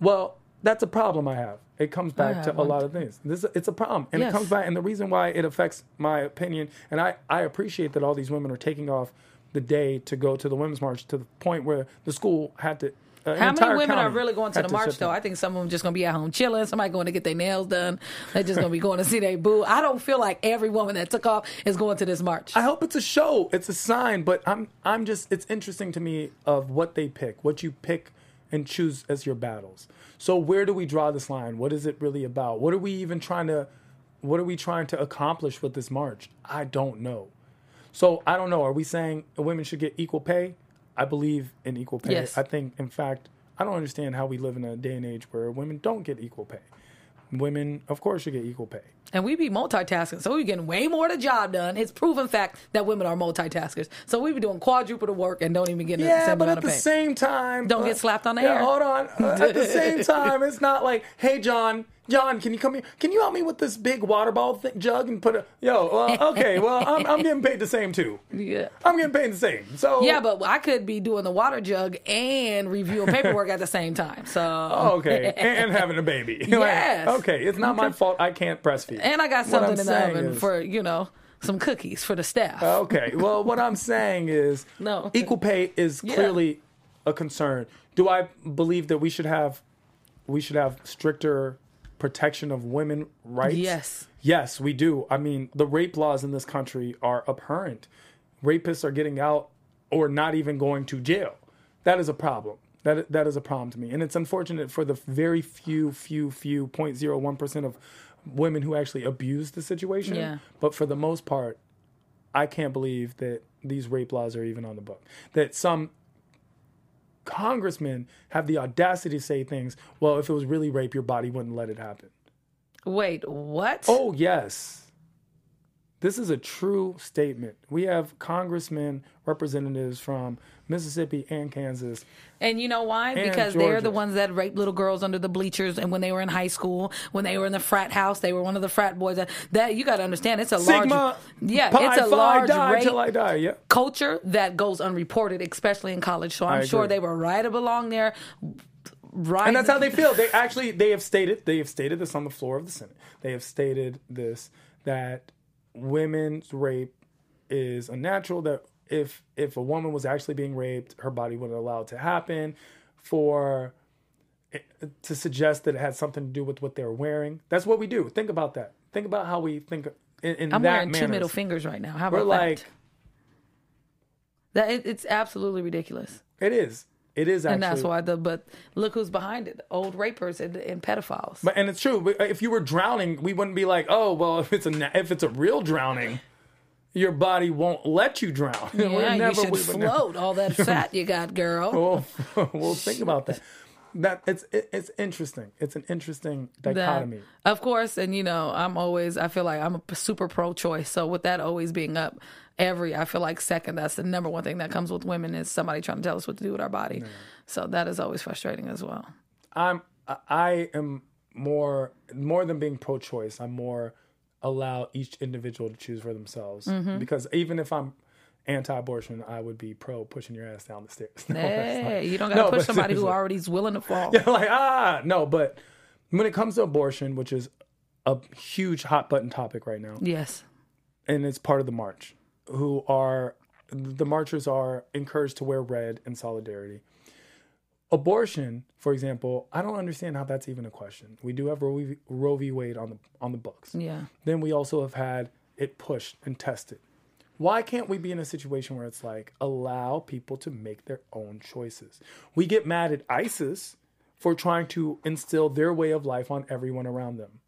Speaker 1: Well, that's a problem I have. It comes back to a lot of things. This it's a problem, and
Speaker 2: Yes.
Speaker 1: it comes back. And the reason why it affects my opinion, and I I appreciate that all these women are taking off the day to go to the women's march to the point where the school had to. Uh,
Speaker 2: How many women are really going to the march though? I think some of them just going to be at home chilling. Somebody going to get their nails done. They're just going to be going to see their boo. I don't feel like every woman that took off is going to this march.
Speaker 1: I hope it's a show. It's a sign, but I'm I'm just it's interesting to me of what they pick, what you pick and choose as your battles. So where do we draw this line? What is it really about? What are we even trying to what are we trying to accomplish with this march? I don't know. So I don't know. Are we saying women should get equal pay? I believe in equal pay.
Speaker 2: Yes.
Speaker 1: I think in fact I don't understand how we live in a day and age where women don't get equal pay. Women, of course, should get equal pay.
Speaker 2: And we be multitasking, so we getting way more of the job done. It's proven fact that women are multitaskers. So we be doing quadruple the work and don't even get the
Speaker 1: Yeah,
Speaker 2: same
Speaker 1: but at the
Speaker 2: pay.
Speaker 1: same time,
Speaker 2: Don't
Speaker 1: uh,
Speaker 2: get slapped on the
Speaker 1: yeah,
Speaker 2: hair.
Speaker 1: Hold on. Uh, at the same (laughs) time, it's not like, hey, John, John, can you come here? Can you help me with this big water ball th- jug and put a yo? Well, (laughs) okay, well, I'm, I'm getting paid the same too.
Speaker 2: yeah.
Speaker 1: I'm getting paid the same. So
Speaker 2: Yeah, but I could be doing the water jug and reviewing paperwork at the same time. So
Speaker 1: Oh, okay, (laughs) and, and having a baby. (laughs) Like,
Speaker 2: Yes.
Speaker 1: okay, it's not my fault. I can't breastfeed.
Speaker 2: and I got something in the oven
Speaker 1: is-
Speaker 2: for you know some cookies for the staff.
Speaker 1: Okay. Well, what I'm saying is,
Speaker 2: No.
Speaker 1: equal pay is
Speaker 2: Yeah.
Speaker 1: clearly a concern. Do I believe that we should have we should have stricter protection of women rights?
Speaker 2: Yes.
Speaker 1: Yes, we do. I mean, the rape laws in this country are abhorrent. Rapists are getting out or not even going to jail. That is a problem. That that is a problem to me, and it's unfortunate for the very few, few, few 0.01 percent of women who actually abuse the situation.
Speaker 2: Yeah.
Speaker 1: But for the most part, I can't believe that these rape laws are even on the book. That some congressmen have the audacity to say things, well, if it was really rape, your body wouldn't let it happen.
Speaker 2: Wait, what?
Speaker 1: Oh, yes. This is a true statement. We have congressmen, representatives from Mississippi and Kansas.
Speaker 2: And you know why? Because they're the ones that raped little girls under the bleachers, and when they were in high school, when they were in the frat house, they were one of the frat boys. That, that you got to understand, it's a
Speaker 1: Sigma,
Speaker 2: large, yeah,
Speaker 1: Pi
Speaker 2: it's a large
Speaker 1: die
Speaker 2: rape
Speaker 1: till I die. Yeah.
Speaker 2: culture that goes unreported, especially in college. So I'm
Speaker 1: I
Speaker 2: sure
Speaker 1: agree.
Speaker 2: they were right to belong there. Right,
Speaker 1: and that's how they feel. (laughs) They actually they have stated they have stated this on the floor of the Senate. They have stated this that women's rape is unnatural. That if if a woman was actually being raped, her body wouldn't allow it to happen. For eh, to suggest that it had something to do with what they're wearing. That's what we do. Think about that. Think about how we think in, in
Speaker 2: I'm
Speaker 1: that
Speaker 2: wearing two middle fingers right now. How
Speaker 1: We're
Speaker 2: about
Speaker 1: like
Speaker 2: that? That it, it's absolutely ridiculous.
Speaker 1: it is. It is actually.
Speaker 2: and that's why the but look who's behind it old rapers and, and pedophiles
Speaker 1: But and it's true. But uh, If you were drowning, we wouldn't be like, oh well, if it's a if it's a real drowning, your body won't let you drown. (laughs) We're
Speaker 2: yeah you
Speaker 1: never-
Speaker 2: should
Speaker 1: we would never-
Speaker 2: float all that (laughs) fat you got girl
Speaker 1: We'll, (laughs) we'll think about that. That it's it, it's interesting. It's an interesting
Speaker 2: That-
Speaker 1: dichotomy.
Speaker 2: of course and you know i'm always i feel like i'm a super pro-choice so with that always being up every i feel like second that's the number one thing that comes with women is somebody trying to tell us what to do with our body so that is always frustrating as well
Speaker 1: I'm I- am more more than being pro-choice. I'm more allow each individual to choose for themselves
Speaker 2: Mm-hmm.
Speaker 1: because even if I'm anti-abortion, I would be pro pushing your ass down the stairs. (laughs) No,
Speaker 2: hey you don't gotta
Speaker 1: No,
Speaker 2: push somebody who already is willing to fall (laughs) Yeah,
Speaker 1: like ah no but when it comes to abortion which is a huge hot button topic right now
Speaker 2: yes
Speaker 1: and it's part of the march who are the marchers are encouraged to wear red in solidarity. Abortion for example i don't understand how that's even a question. We do have roe v, roe v wade on the on the books.
Speaker 2: Yeah.
Speaker 1: Then we also have had it pushed and tested. Why can't we be in a situation where it's like allow people to make their own choices? We get mad at isis for trying to instill their way of life on everyone around them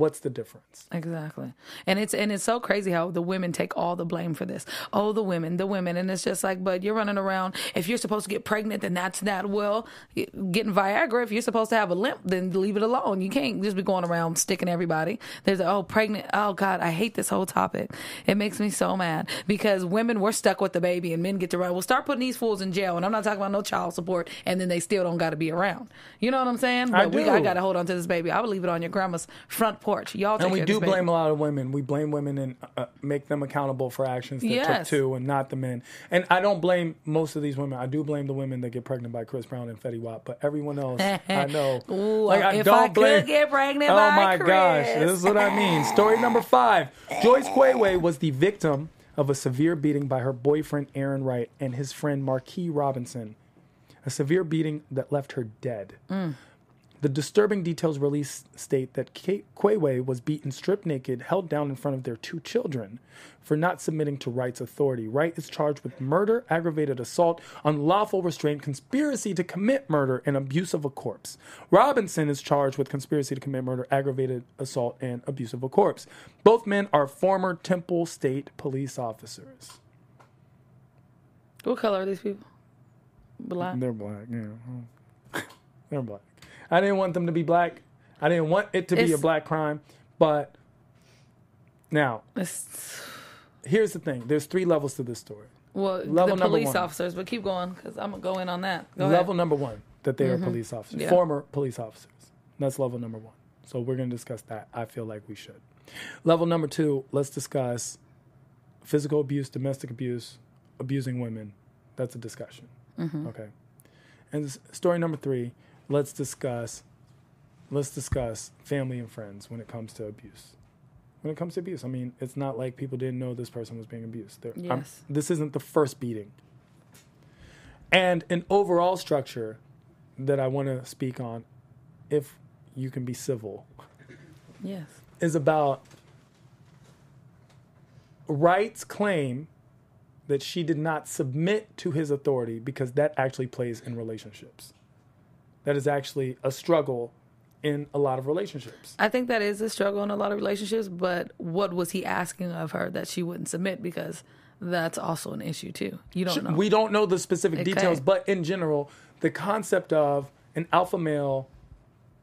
Speaker 1: what's the difference
Speaker 2: Exactly. And it's and it's so crazy how the women take all the blame for this. Oh, the women, the women. And it's just like, but you're running around. If you're supposed to get pregnant, then that's that well. Getting Viagra, if you're supposed to have a limp, then leave it alone. You can't just be going around sticking everybody. There's a, oh, pregnant. Oh, God, I hate this whole topic. It makes me so mad because women, we're stuck with the baby and men get to run. We'll start putting these fools in jail. And I'm not talking about no child support and then they still don't got to be around. You know what I'm saying?
Speaker 1: I
Speaker 2: But we
Speaker 1: do.
Speaker 2: I got to hold on to this baby. I would leave it on your grandma's front porch. Y'all take
Speaker 1: and we do
Speaker 2: this baby.
Speaker 1: blame a lot of women. We blame women and uh, make them accountable for actions that took two, and not the men. And I don't blame most of these women. I do blame the women that get pregnant by Chris Brown and Fetty Wap. But everyone else, I (laughs) know.
Speaker 2: Ooh,
Speaker 1: like I
Speaker 2: if
Speaker 1: don't
Speaker 2: I
Speaker 1: blame.
Speaker 2: could get pregnant
Speaker 1: oh my gosh, this is what I mean. Story number five: Joyce Quaweay was the victim of a severe beating by her boyfriend Aaron Wright and his friend Marquis Robinson. A severe beating that left her dead. The disturbing details released state that Kate Quaweay was beaten stripped naked, held down in front of their two children for not submitting to Wright's authority. Wright is charged with murder, aggravated assault, unlawful restraint, conspiracy to commit murder, and abuse of a corpse. Robinson is charged with conspiracy to commit murder, aggravated assault, and abuse of a corpse. Both men are former Temple State police officers.
Speaker 2: What color are these people? Black.
Speaker 1: They're black, yeah. (laughs) They're black. I didn't want them to be black. I didn't want it to be a black crime. But now,
Speaker 2: It's-
Speaker 1: here's the thing. There's three levels to this story.
Speaker 2: well,
Speaker 1: Level
Speaker 2: the police
Speaker 1: one.
Speaker 2: officers, but keep going because I'm gonna go in on that. Go
Speaker 1: level
Speaker 2: ahead.
Speaker 1: number one, that they are police officers,
Speaker 2: Mm-hmm. Yeah.
Speaker 1: former police officers. That's level number one. So we're going to discuss that. I feel like we should. Level number two, let's discuss physical abuse, domestic abuse, abusing women. That's a discussion.
Speaker 2: Mm-hmm.
Speaker 1: Okay. And story number three, let's discuss let's discuss family and friends when it comes to abuse. When it comes to abuse, I mean, it's not like people didn't know this person was being abused. They're- I'm-
Speaker 2: Yes.
Speaker 1: this isn't the first beating. And an overall structure that I want to speak on, if you can be civil,
Speaker 2: Yes.
Speaker 1: is about Wright's claim that she did not submit to his authority because that actually plays in relationships. That is actually a struggle in a lot of relationships.
Speaker 2: I think that is a struggle in a lot of relationships, but what was he asking of her that she wouldn't submit? Because that's also an issue too. You don't know.
Speaker 1: We don't know the specific
Speaker 2: Okay.
Speaker 1: details, but in general, the concept of an alpha male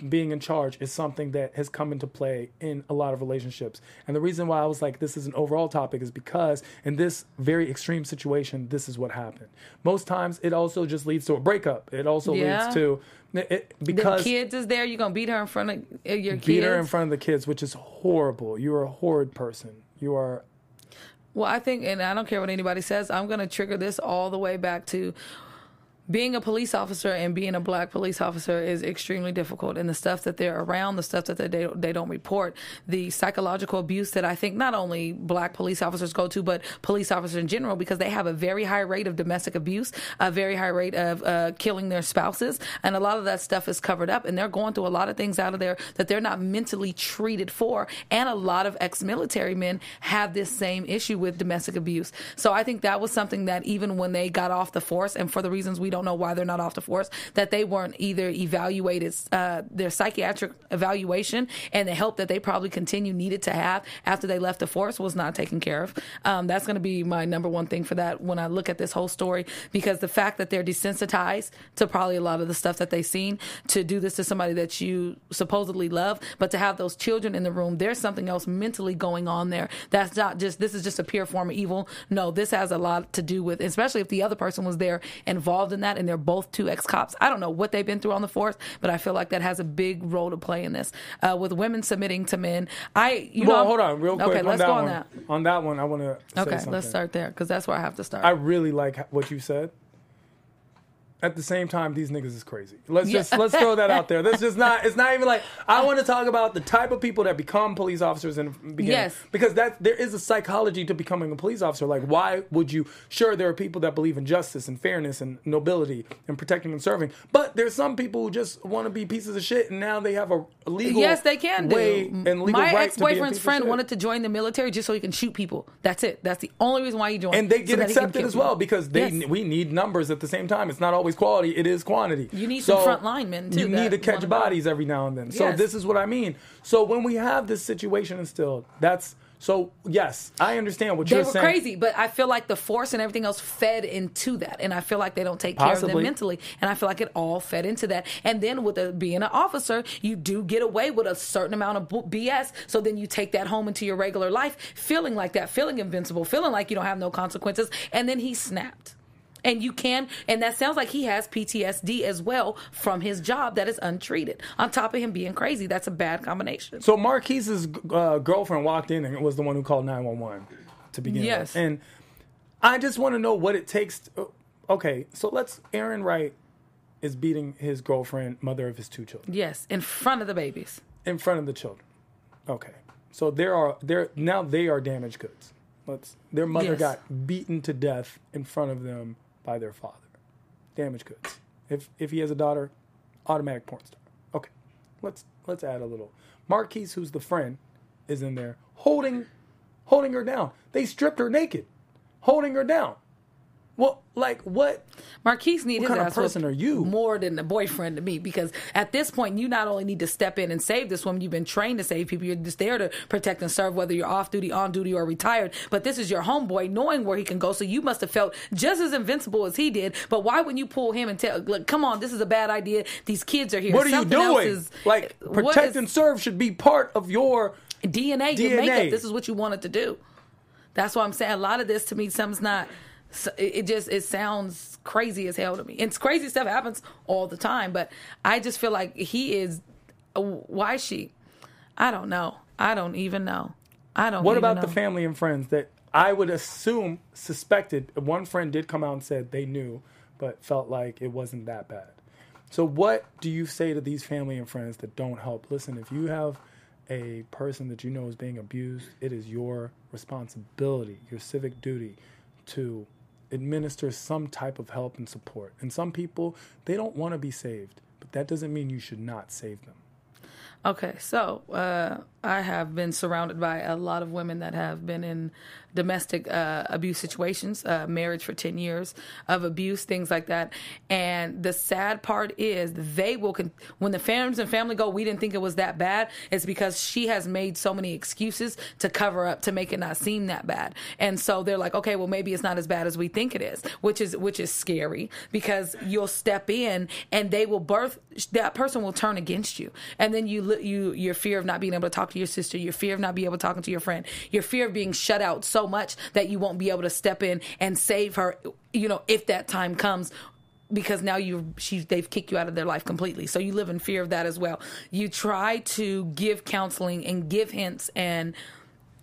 Speaker 1: being in charge is something that has come into play in a lot of relationships. And the reason why I was like, this is an overall topic is because in this very extreme situation, this is what happened. Most times it also just leads to a breakup. It also
Speaker 2: Yeah.
Speaker 1: leads to, it,
Speaker 2: the kids is there. You're gonna beat her in front of your kids.
Speaker 1: beat her in front of the kids, which is horrible. You are a horrid person. You are
Speaker 2: Well, I think, and I don't care what anybody says, I'm going to trigger this all the way back to being a police officer and being a black police officer is extremely difficult. And the stuff that they're around, the stuff that they, they don't report, the psychological abuse that I think not only black police officers go to, but police officers in general, because they have a very high rate of domestic abuse, a very high rate of uh, killing their spouses. And a lot of that stuff is covered up. And they're going through a lot of things out of there that they're not mentally treated for. And a lot of ex military men have this same issue with domestic abuse. So I think that was something that even when they got off the force, and for the reasons we don't know why they're not off the force, that they weren't either evaluated, uh, their psychiatric evaluation and the help that they probably continue needed to have after they left the force was not taken care of. Um, that's going to be my number one thing for that when I look at this whole story, because the fact that they're desensitized to probably a lot of the stuff that they've seen to do this to somebody that you supposedly love, but to have those children in the room, there's something else mentally going on there. That's not just, this is just a pure form of evil. No, this has a lot to do with, especially if the other person was there involved in that and they're both two ex cops. I don't know what they've been through on the force, but I feel like that has a big role to play in this. Uh, with women submitting to men, I, you
Speaker 1: well,
Speaker 2: know,
Speaker 1: hold on, real quick.
Speaker 2: Okay,
Speaker 1: on
Speaker 2: let's
Speaker 1: that
Speaker 2: go
Speaker 1: one.
Speaker 2: on that.
Speaker 1: On that one, I want to.
Speaker 2: Okay,
Speaker 1: something.
Speaker 2: let's start there because that's where I have to start.
Speaker 1: I really like what you said. At the same time, these niggas is crazy. Let's just let's throw that out there. That's just (laughs) not. It's not even like I want to talk about the type of people that become police officers in the beginning.
Speaker 2: Yes.
Speaker 1: because that there is a psychology to becoming a police officer. Like, why would you? Sure, there are people that believe in justice and fairness and nobility and protecting and serving, but there's some people who just want to be pieces of shit, and now they have a, legal
Speaker 2: Yes, they can
Speaker 1: way
Speaker 2: do.
Speaker 1: and legal
Speaker 2: My
Speaker 1: right
Speaker 2: ex
Speaker 1: to be a piece
Speaker 2: boyfriend's
Speaker 1: of
Speaker 2: friend wanted to join the military just so he can shoot people. That's it. That's the only reason why he joined.
Speaker 1: and they get
Speaker 2: can
Speaker 1: accepted as well because they
Speaker 2: Yes.
Speaker 1: we need numbers at the same time. It's not always quality; it is quantity.
Speaker 2: You need some front linemen, too,
Speaker 1: You need to catch bodies every now and then. So
Speaker 2: Yes.
Speaker 1: this is what I mean. So when we have this situation instilled, that's so yes, I understand what
Speaker 2: They
Speaker 1: you're saying.
Speaker 2: They were crazy, but I feel like the force and everything else fed into that, and I feel like they don't take care of them mentally, and I feel like it all fed into that. And then with the, being an officer, you do get away with a certain amount of BS, so then you take that home into your regular life, feeling like that, feeling invincible, feeling like you don't have no consequences, and then he snapped. And you can, and that sounds like he has PTSD as well from his job that is untreated. On top of him being crazy, that's a bad combination.
Speaker 1: So Marquise's uh, girlfriend walked in and was the one who called 911 to begin with.
Speaker 2: Yes.
Speaker 1: with. And I just want to know what it takes. To, okay, so let's. Aaron Wright is beating his girlfriend, mother of his two children.
Speaker 2: Yes, in front of the babies.
Speaker 1: in front of the children. Okay, so there are there now they are damaged goods. Let's their mother
Speaker 2: Yes.
Speaker 1: got beaten to death in front of them by their father. Damaged goods. If if he has a daughter, automatic porn star. Okay, let's let's add a little. Marquise, who's the friend, is in there holding holding her down. They stripped her naked, holding her down. Well, like what?
Speaker 2: Marquise need his
Speaker 1: kind of person are you?
Speaker 2: More than a boyfriend to me, because at this point, you not only need to step in and save this woman, you've been trained to save people. You're just there to protect and serve, whether you're off duty, on duty, or retired. But this is your homeboy, knowing where he can go. So you must have felt just as invincible as he did. But why wouldn't you pull him and tell, look, come on, this is a bad idea. These kids are here.
Speaker 1: What are
Speaker 2: Something
Speaker 1: you doing?
Speaker 2: is-
Speaker 1: like protect
Speaker 2: is-
Speaker 1: and serve should be part of your
Speaker 2: DNA, your
Speaker 1: DNA.
Speaker 2: makeup. This is what you wanted to do. That's why I'm saying a lot of this to me, something's not. So- It just it sounds crazy as hell to me. And it's crazy stuff happens all the time, but I just feel like he is. uh, Why is she? I don't know. I don't even know. I don't.
Speaker 1: Know.
Speaker 2: What
Speaker 1: about the family and friends that I would assume suspected? One friend did come out and said they knew, but felt like it wasn't that bad. So, what do you say to these family and friends that don't help? Listen, if you have a person that you know is being abused, it is your responsibility, your civic duty to administer some type of help and support. And some people, they don't want to be saved, but that doesn't mean you should not save them.
Speaker 2: Okay, so uh, I have been surrounded by a lot of women that have been in domestic uh, abuse situations, uh, marriage for 10 years of abuse, things like that. And the sad part is they will, con- when the friends and family go, we didn't think it was that bad, it's because she has made so many excuses to cover up, to make it not seem that bad. And so they're like, okay, well, maybe it's not as bad as we think it is, which is, which is scary because you'll step in and they will birth, that person will turn against you. And then you, you, your fear of not being able to talk to your sister, your fear of not being able to talk to your friend, your fear of being shut out so much that you won't be able to step in and save her, you know, if that time comes because now you she they've kicked you out of their life completely. So you live in fear of that as well. You try to give counseling and give hints and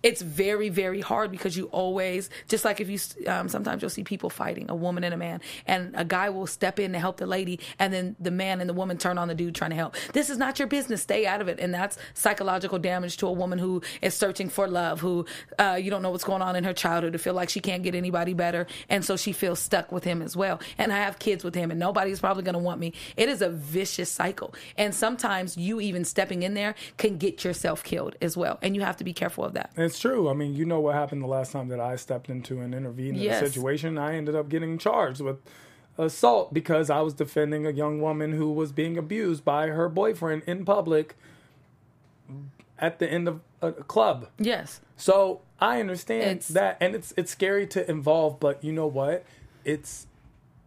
Speaker 2: it's very very hard because you always just like if you um, sometimes you'll see people fighting a woman and a man and a guy will step in to help the lady and then the man and the woman turn on the dude trying to help. This is not your business. Stay out of it. And that's psychological damage to a woman who is searching for love who uh, you don't know what's going on in her childhood to feel like she can't get anybody better. And so she feels stuck with him as well. And i have kids with him and nobody's probably going to want me. It is a vicious cycle. And sometimes you even stepping in there can get yourself killed as well. And you have to be careful of that
Speaker 1: it's true. I mean, you know what happened the last time that I stepped into and intervened yes. in a situation. I ended up getting charged with assault because I was defending a young woman who was being abused by her boyfriend in public at the end of a club.
Speaker 2: Yes.
Speaker 1: So I understand it's, that, and it's it's scary to involve, but you know what? It's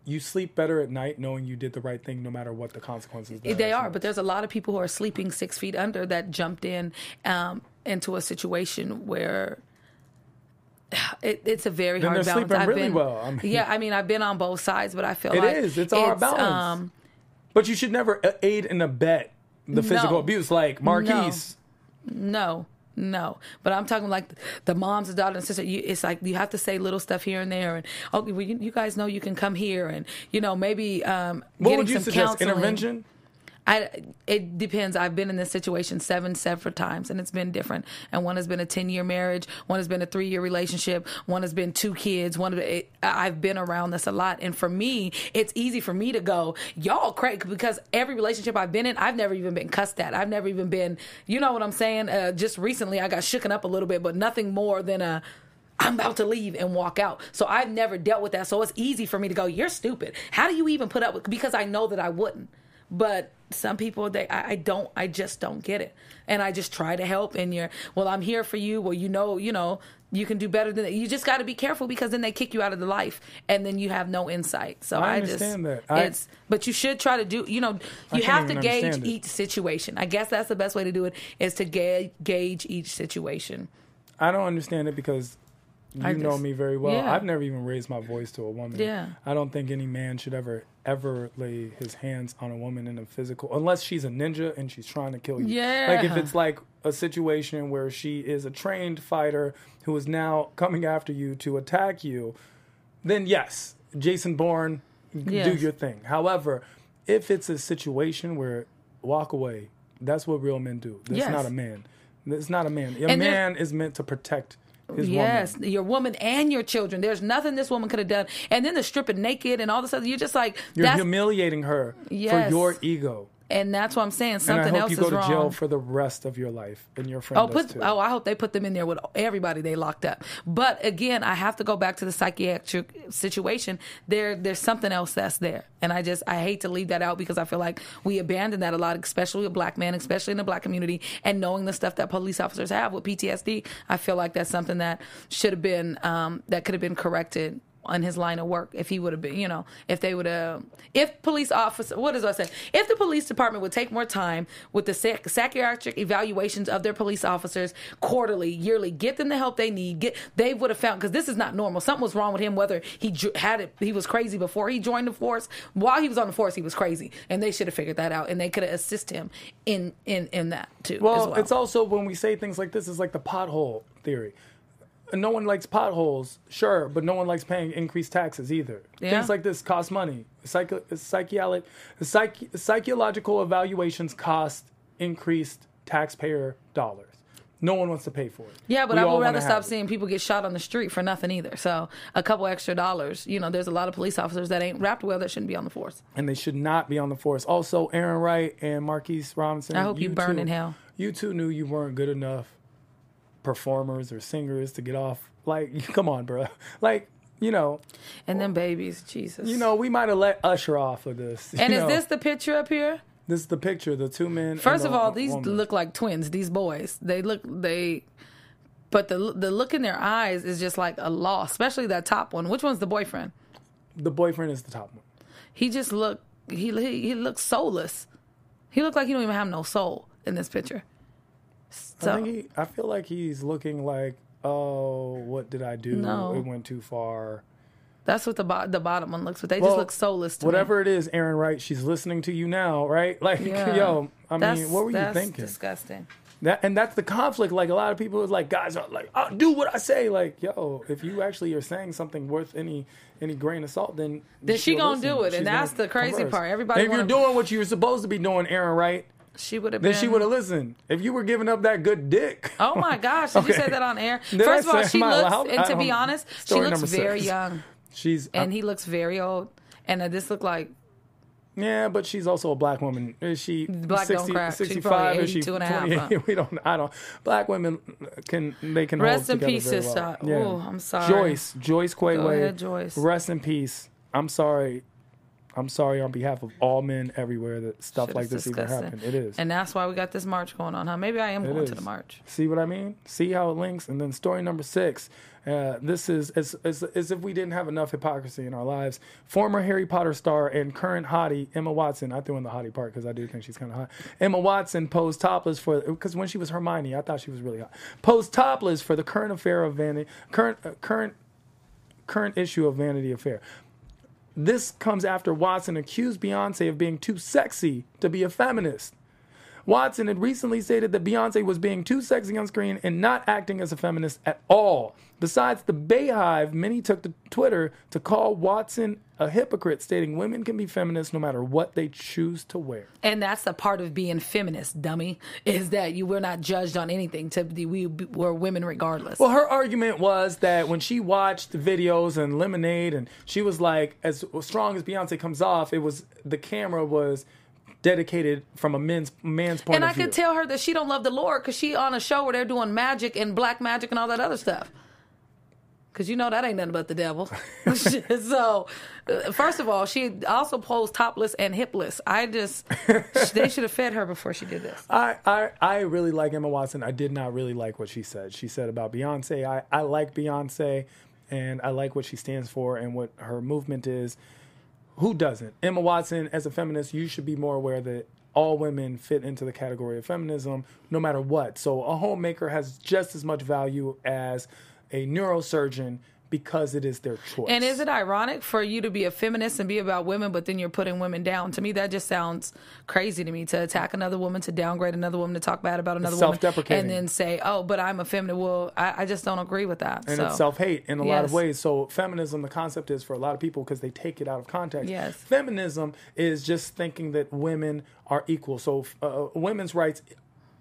Speaker 1: you sleep better at night knowing you did the right thing no matter what the consequences
Speaker 2: they are but there's a lot of people who are sleeping six feet under that jumped in um, into a situation where (sighs) it, it's a very
Speaker 1: then
Speaker 2: hard balance. I've
Speaker 1: really
Speaker 2: been,
Speaker 1: well. I mean,
Speaker 2: yeah, I mean, I've been on both sides, but I feel
Speaker 1: it
Speaker 2: like
Speaker 1: is. It's all balance. Um, but you should never aid and abet the physical no, abuse, like Marquise.
Speaker 2: No, no, no. But I'm talking like the moms, the daughter, and sister. You, it's like you have to say little stuff here and there, and okay, well, you, you guys know you can come here, and you know maybe um,
Speaker 1: what would you
Speaker 2: some
Speaker 1: suggest?
Speaker 2: counseling.
Speaker 1: Intervention.
Speaker 2: I it depends. I've been in this situation seven separate times, and it's been different. And one has been a ten year marriage, one has been a three year relationship, one has been two kids. One it, I've been around this a lot, and for me, it's easy for me to go, y'all crazy because every relationship I've been in, I've never even been cussed at. I've never even been, you know what I'm saying? Uh, just recently, I got shooken up a little bit, but nothing more than a. I'm about to leave and walk out. So I've never dealt with that. So it's easy for me to go, you're stupid. How do you even put up with because I know that I wouldn't. But some people they I, I, don't I just don't get it. And I just try to help and you're well, I'm here for you. Well, you know, you know, you can do better than that. You just got to be careful because then they kick you out of the life and then you have no insight. So
Speaker 1: I,
Speaker 2: I
Speaker 1: understand
Speaker 2: just
Speaker 1: that.
Speaker 2: it's but you should try to do you know you have to gauge each situation. I guess that's the best way to do it is to ga- gauge each situation.
Speaker 1: I don't understand it because you know me very well.
Speaker 2: Yeah.
Speaker 1: I've never even raised my voice to a woman.
Speaker 2: Yeah.
Speaker 1: I don't think any man should ever ever lay his hands on a woman in a physical unless she's a ninja and she's trying to kill you.
Speaker 2: Yeah.
Speaker 1: Like if it's like a situation where she is a trained fighter who is now coming after you to attack you, then yes, Jason Bourne, yes. do your thing. However, if it's a situation where walk away, that's what real men do. That's yes. not a man. It's not a man. A and man is meant to protect his
Speaker 2: yes,
Speaker 1: woman.
Speaker 2: your woman and your children. There's nothing this woman could have done. And then the stripping naked and all this other. You're just like
Speaker 1: you're humiliating her
Speaker 2: yes.
Speaker 1: for your ego.
Speaker 2: And that's what I'm saying. Something
Speaker 1: and I hope
Speaker 2: else
Speaker 1: you go to
Speaker 2: wrong.
Speaker 1: jail for the rest of your life, and your friend
Speaker 2: oh, put,
Speaker 1: too.
Speaker 2: Oh, I hope they put them in there with everybody they locked up. But again, I have to go back to the psychiatric situation. There, there's something else that's there, and I just I hate to leave that out because I feel like we abandon that a lot, especially a black man, especially in the black community, and knowing the stuff that police officers have with PTSD. I feel like that's something that should have been um, that could have been corrected on his line of work if he would have been, you know, if they would have, if police officer, what does I say? If the police department would take more time with the psychiatric evaluations of their police officers quarterly, yearly, get them the help they need, get, they would have found, because this is not normal. Something was wrong with him, whether he had it, he was crazy before he joined the force. While he was on the force, he was crazy. And they should have figured that out and they could have assisted him in, in, in that too.
Speaker 1: Well,
Speaker 2: well,
Speaker 1: it's also when we say things like this, is like the pothole theory no one likes potholes, sure, but no one likes paying increased taxes either.
Speaker 2: Yeah.
Speaker 1: Things like this cost money. Psycho, psychiatric, psych, psychological evaluations cost increased taxpayer dollars. No one wants to pay for it.
Speaker 2: Yeah, but
Speaker 1: We
Speaker 2: I would rather stop seeing people get shot on the street for nothing either. So a couple extra dollars. You know, there's a lot of police officers that ain't wrapped well that shouldn't be on the force.
Speaker 1: and they should not be on the force. Also, Aaron Wright and Marquise Robinson.
Speaker 2: I hope you burn
Speaker 1: two-
Speaker 2: in hell.
Speaker 1: You two knew you weren't good enough performers or singers to get off. Like, (laughs) come on, bro. Like, you know,
Speaker 2: And then babies, Jesus.
Speaker 1: you know, we might have let Usher off of this. (laughs)
Speaker 2: And is
Speaker 1: know.
Speaker 2: this the picture up here?
Speaker 1: this is the picture? The two men.
Speaker 2: First of all, these
Speaker 1: woman.
Speaker 2: look like twins. These boys, they look they, but the the look in their eyes is just like a loss. Especially that top one. Which one's the boyfriend?
Speaker 1: the boyfriend is the top one.
Speaker 2: He just look he he, he looks soulless. He looked like he don't even have no soul in this picture. So
Speaker 1: I think he. I feel like he's looking like, oh, what did I do?
Speaker 2: No.
Speaker 1: It went too far.
Speaker 2: that's what the bo- the bottom one looks. But they
Speaker 1: Well,
Speaker 2: just look soulless. To me.
Speaker 1: Whatever it is, Aaron Wright, she's listening to you now, right? (laughs) Like,
Speaker 2: Yeah.
Speaker 1: yo, I
Speaker 2: That's-
Speaker 1: mean, what were you
Speaker 2: that's
Speaker 1: thinking?
Speaker 2: Disgusting.
Speaker 1: That and that's the conflict. Like a lot of people is like, guys are like, I'll do what I say. Like, yo, if you actually are saying something worth any any grain of salt, then
Speaker 2: Then she gonna
Speaker 1: listen.
Speaker 2: do it, and that's the crazy
Speaker 1: converse.
Speaker 2: part. Everybody
Speaker 1: And if you're doing what you're supposed to be doing, Aaron Wright,
Speaker 2: She would have
Speaker 1: then
Speaker 2: been.
Speaker 1: she would have listened. If you were giving up that good dick,
Speaker 2: Oh my (laughs) gosh! Did you
Speaker 1: Okay.
Speaker 2: say that on air?
Speaker 1: Did I
Speaker 2: First of all, she looks,
Speaker 1: allowed?
Speaker 2: and to be honest, she looks very
Speaker 1: six.
Speaker 2: young,
Speaker 1: she's
Speaker 2: and he looks very old. And uh, this looked like
Speaker 1: yeah, but she's also a black woman. Is she
Speaker 2: Black don't
Speaker 1: 60,
Speaker 2: crack. She's
Speaker 1: 65?
Speaker 2: probably
Speaker 1: Is she
Speaker 2: 82 and
Speaker 1: 28?
Speaker 2: huh? (laughs)
Speaker 1: We don't. I don't. Black women can they can
Speaker 2: Rest in peace, sister.
Speaker 1: well.
Speaker 2: Ooh, I'm sorry.
Speaker 1: Joyce, Joyce Quaweay.
Speaker 2: Go ahead, Joyce.
Speaker 1: Rest in peace. I'm sorry. I'm sorry on behalf of all men everywhere that stuff
Speaker 2: Shit
Speaker 1: like
Speaker 2: is
Speaker 1: this even happened. It is.
Speaker 2: and that's why we got this march going on, huh? Maybe I am
Speaker 1: It
Speaker 2: going to the march.
Speaker 1: See what I mean? See how it links? And then story number six. Uh, this is as, as, as if we didn't have enough hypocrisy in our lives. Former Harry Potter star and current hottie Emma Watson. I threw in the hottie part because I do think she's kind of hot. Emma Watson posed topless for because when she was Hermione, I thought she was really hot. Posed topless for the current affair of Vanity current uh, current current issue of Vanity Affair. This comes after Watson accused Beyonce of being too sexy to be a feminist. Watson had recently stated that Beyonce was being too sexy on screen and not acting as a feminist at all. Besides the Beyhive, many took to Twitter to call Watson a hypocrite, stating women can be feminists no matter what they choose to wear.
Speaker 2: And that's the part of being feminist, dummy, is that you were not judged on anything. To be, we were women regardless.
Speaker 1: Well, her argument was that when she watched the videos and Lemonade, and she was like, as strong as Beyonce comes off, it was the camera was dedicated from a men's man's point
Speaker 2: and
Speaker 1: of
Speaker 2: I
Speaker 1: view.
Speaker 2: could tell her that she don't love the Lord because she on a show where they're doing magic and black magic and all that other stuff. Because you know that ain't nothing but the devil. (laughs) so, uh, first of all, she also posed topless and hipless. I just, (laughs) they should have fed her before she did this.
Speaker 1: I, I, I really like Emma Watson. I did not really like what she said. She said about Beyonce. I, I like Beyonce and I like what she stands for and what her movement is. Who doesn't? Emma Watson, as a feminist, you should be more aware that all women fit into the category of feminism no matter what. So a homemaker has just as much value as a neurosurgeon because it is their choice.
Speaker 2: And is it ironic for you to be a feminist and be about women, but then you're putting women down? To me, that just sounds crazy to me to attack another woman, to downgrade another woman, to talk bad about another woman, and then say, "Oh, but I'm a feminist." Well, I, I just don't agree with that.
Speaker 1: and
Speaker 2: so.
Speaker 1: it's self hate in a lot of ways. So feminism, the concept is for a lot of people because they take it out of context.
Speaker 2: Yes.
Speaker 1: Feminism is just thinking that women are equal. So uh, women's rights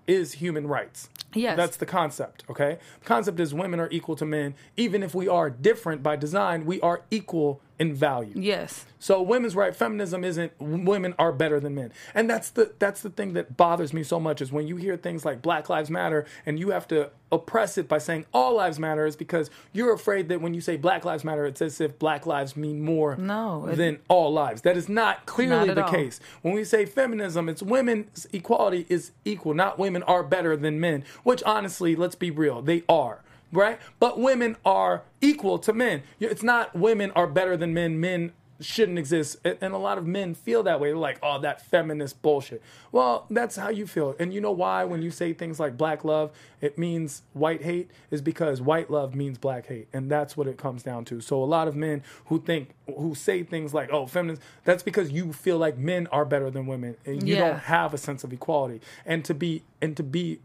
Speaker 1: is human rights.
Speaker 2: Yes.
Speaker 1: That's the concept, okay? The concept is women are equal to men. Even if we are different by design, we are equal in value.
Speaker 2: Yes.
Speaker 1: So women's right feminism isn't women are better than men. And that's the that's the thing that bothers me so much is when you hear things like Black Lives Matter and you have to oppress it by saying all lives matter is because you're afraid that when you say Black Lives Matter it's as if Black lives mean more
Speaker 2: No, it-
Speaker 1: than all lives. That is not clearly
Speaker 2: Not
Speaker 1: the
Speaker 2: all.
Speaker 1: case. When we say feminism, it's women's equality is equal, not women are better than men, which honestly, let's be real, they are. Right? But women are equal to men. It's not women are better than men, men shouldn't exist. And a lot of men feel that way. They're like, oh, that feminist bullshit. Well, that's how you feel. And you know why when you say things like black love, it means white hate, is because white love means black hate. And that's what it comes down to. So a lot of men who think, who say things like, oh, feminist, that's because you feel like men are better than women. And you
Speaker 2: Yeah.
Speaker 1: don't have a sense of equality. And to be, and to be,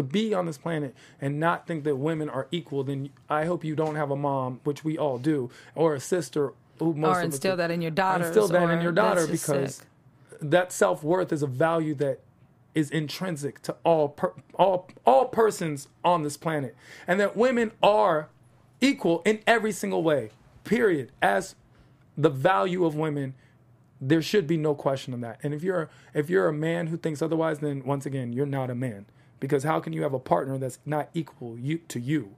Speaker 1: to be on this planet and not think that women are equal, then I hope you don't have a mom, which we all do, or a sister who most
Speaker 2: Or instill that in your daughters.
Speaker 1: Instill that in your daughter because
Speaker 2: sick.
Speaker 1: that self worth is a value that is intrinsic to all per, all all persons on this planet, and that women are equal in every single way. Period. As the value of women, there should be no question of that. And if you're if you're a man who thinks otherwise, then once again, you're not a man. Because how can you have a partner that's not equal you to you?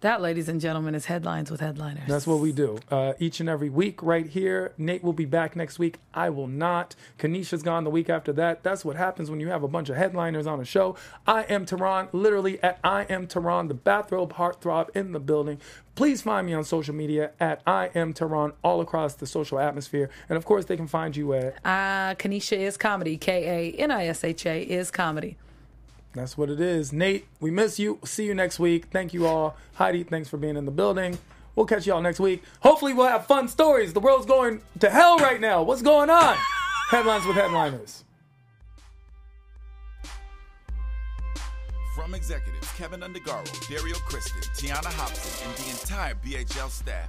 Speaker 2: That, ladies and gentlemen, is Headlines with Headliners.
Speaker 1: That's what we do uh, each and every week right here. Nate will be back next week. I will not. Kanisha's gone the week after that. That's what happens when you have a bunch of headliners on a show. I am Tehran, literally at I am Tehran, the bathrobe heartthrob in the building. Please find me on social media at I am Tehran all across the social atmosphere. And of course, they can find you at.
Speaker 2: Uh, Kanisha is comedy. K A N I S H A is comedy.
Speaker 1: That's what it is. Nate, we miss you. See you next week. Thank you all. Heidi, thanks for being in the building. We'll catch y'all next week. Hopefully, we'll have fun stories. The world's going to hell right now. What's going on? (laughs) Headlines with headliners.
Speaker 3: From executives Kevin Undergaro, Dario Kristen, Tiana Hobson, and the entire BHL staff,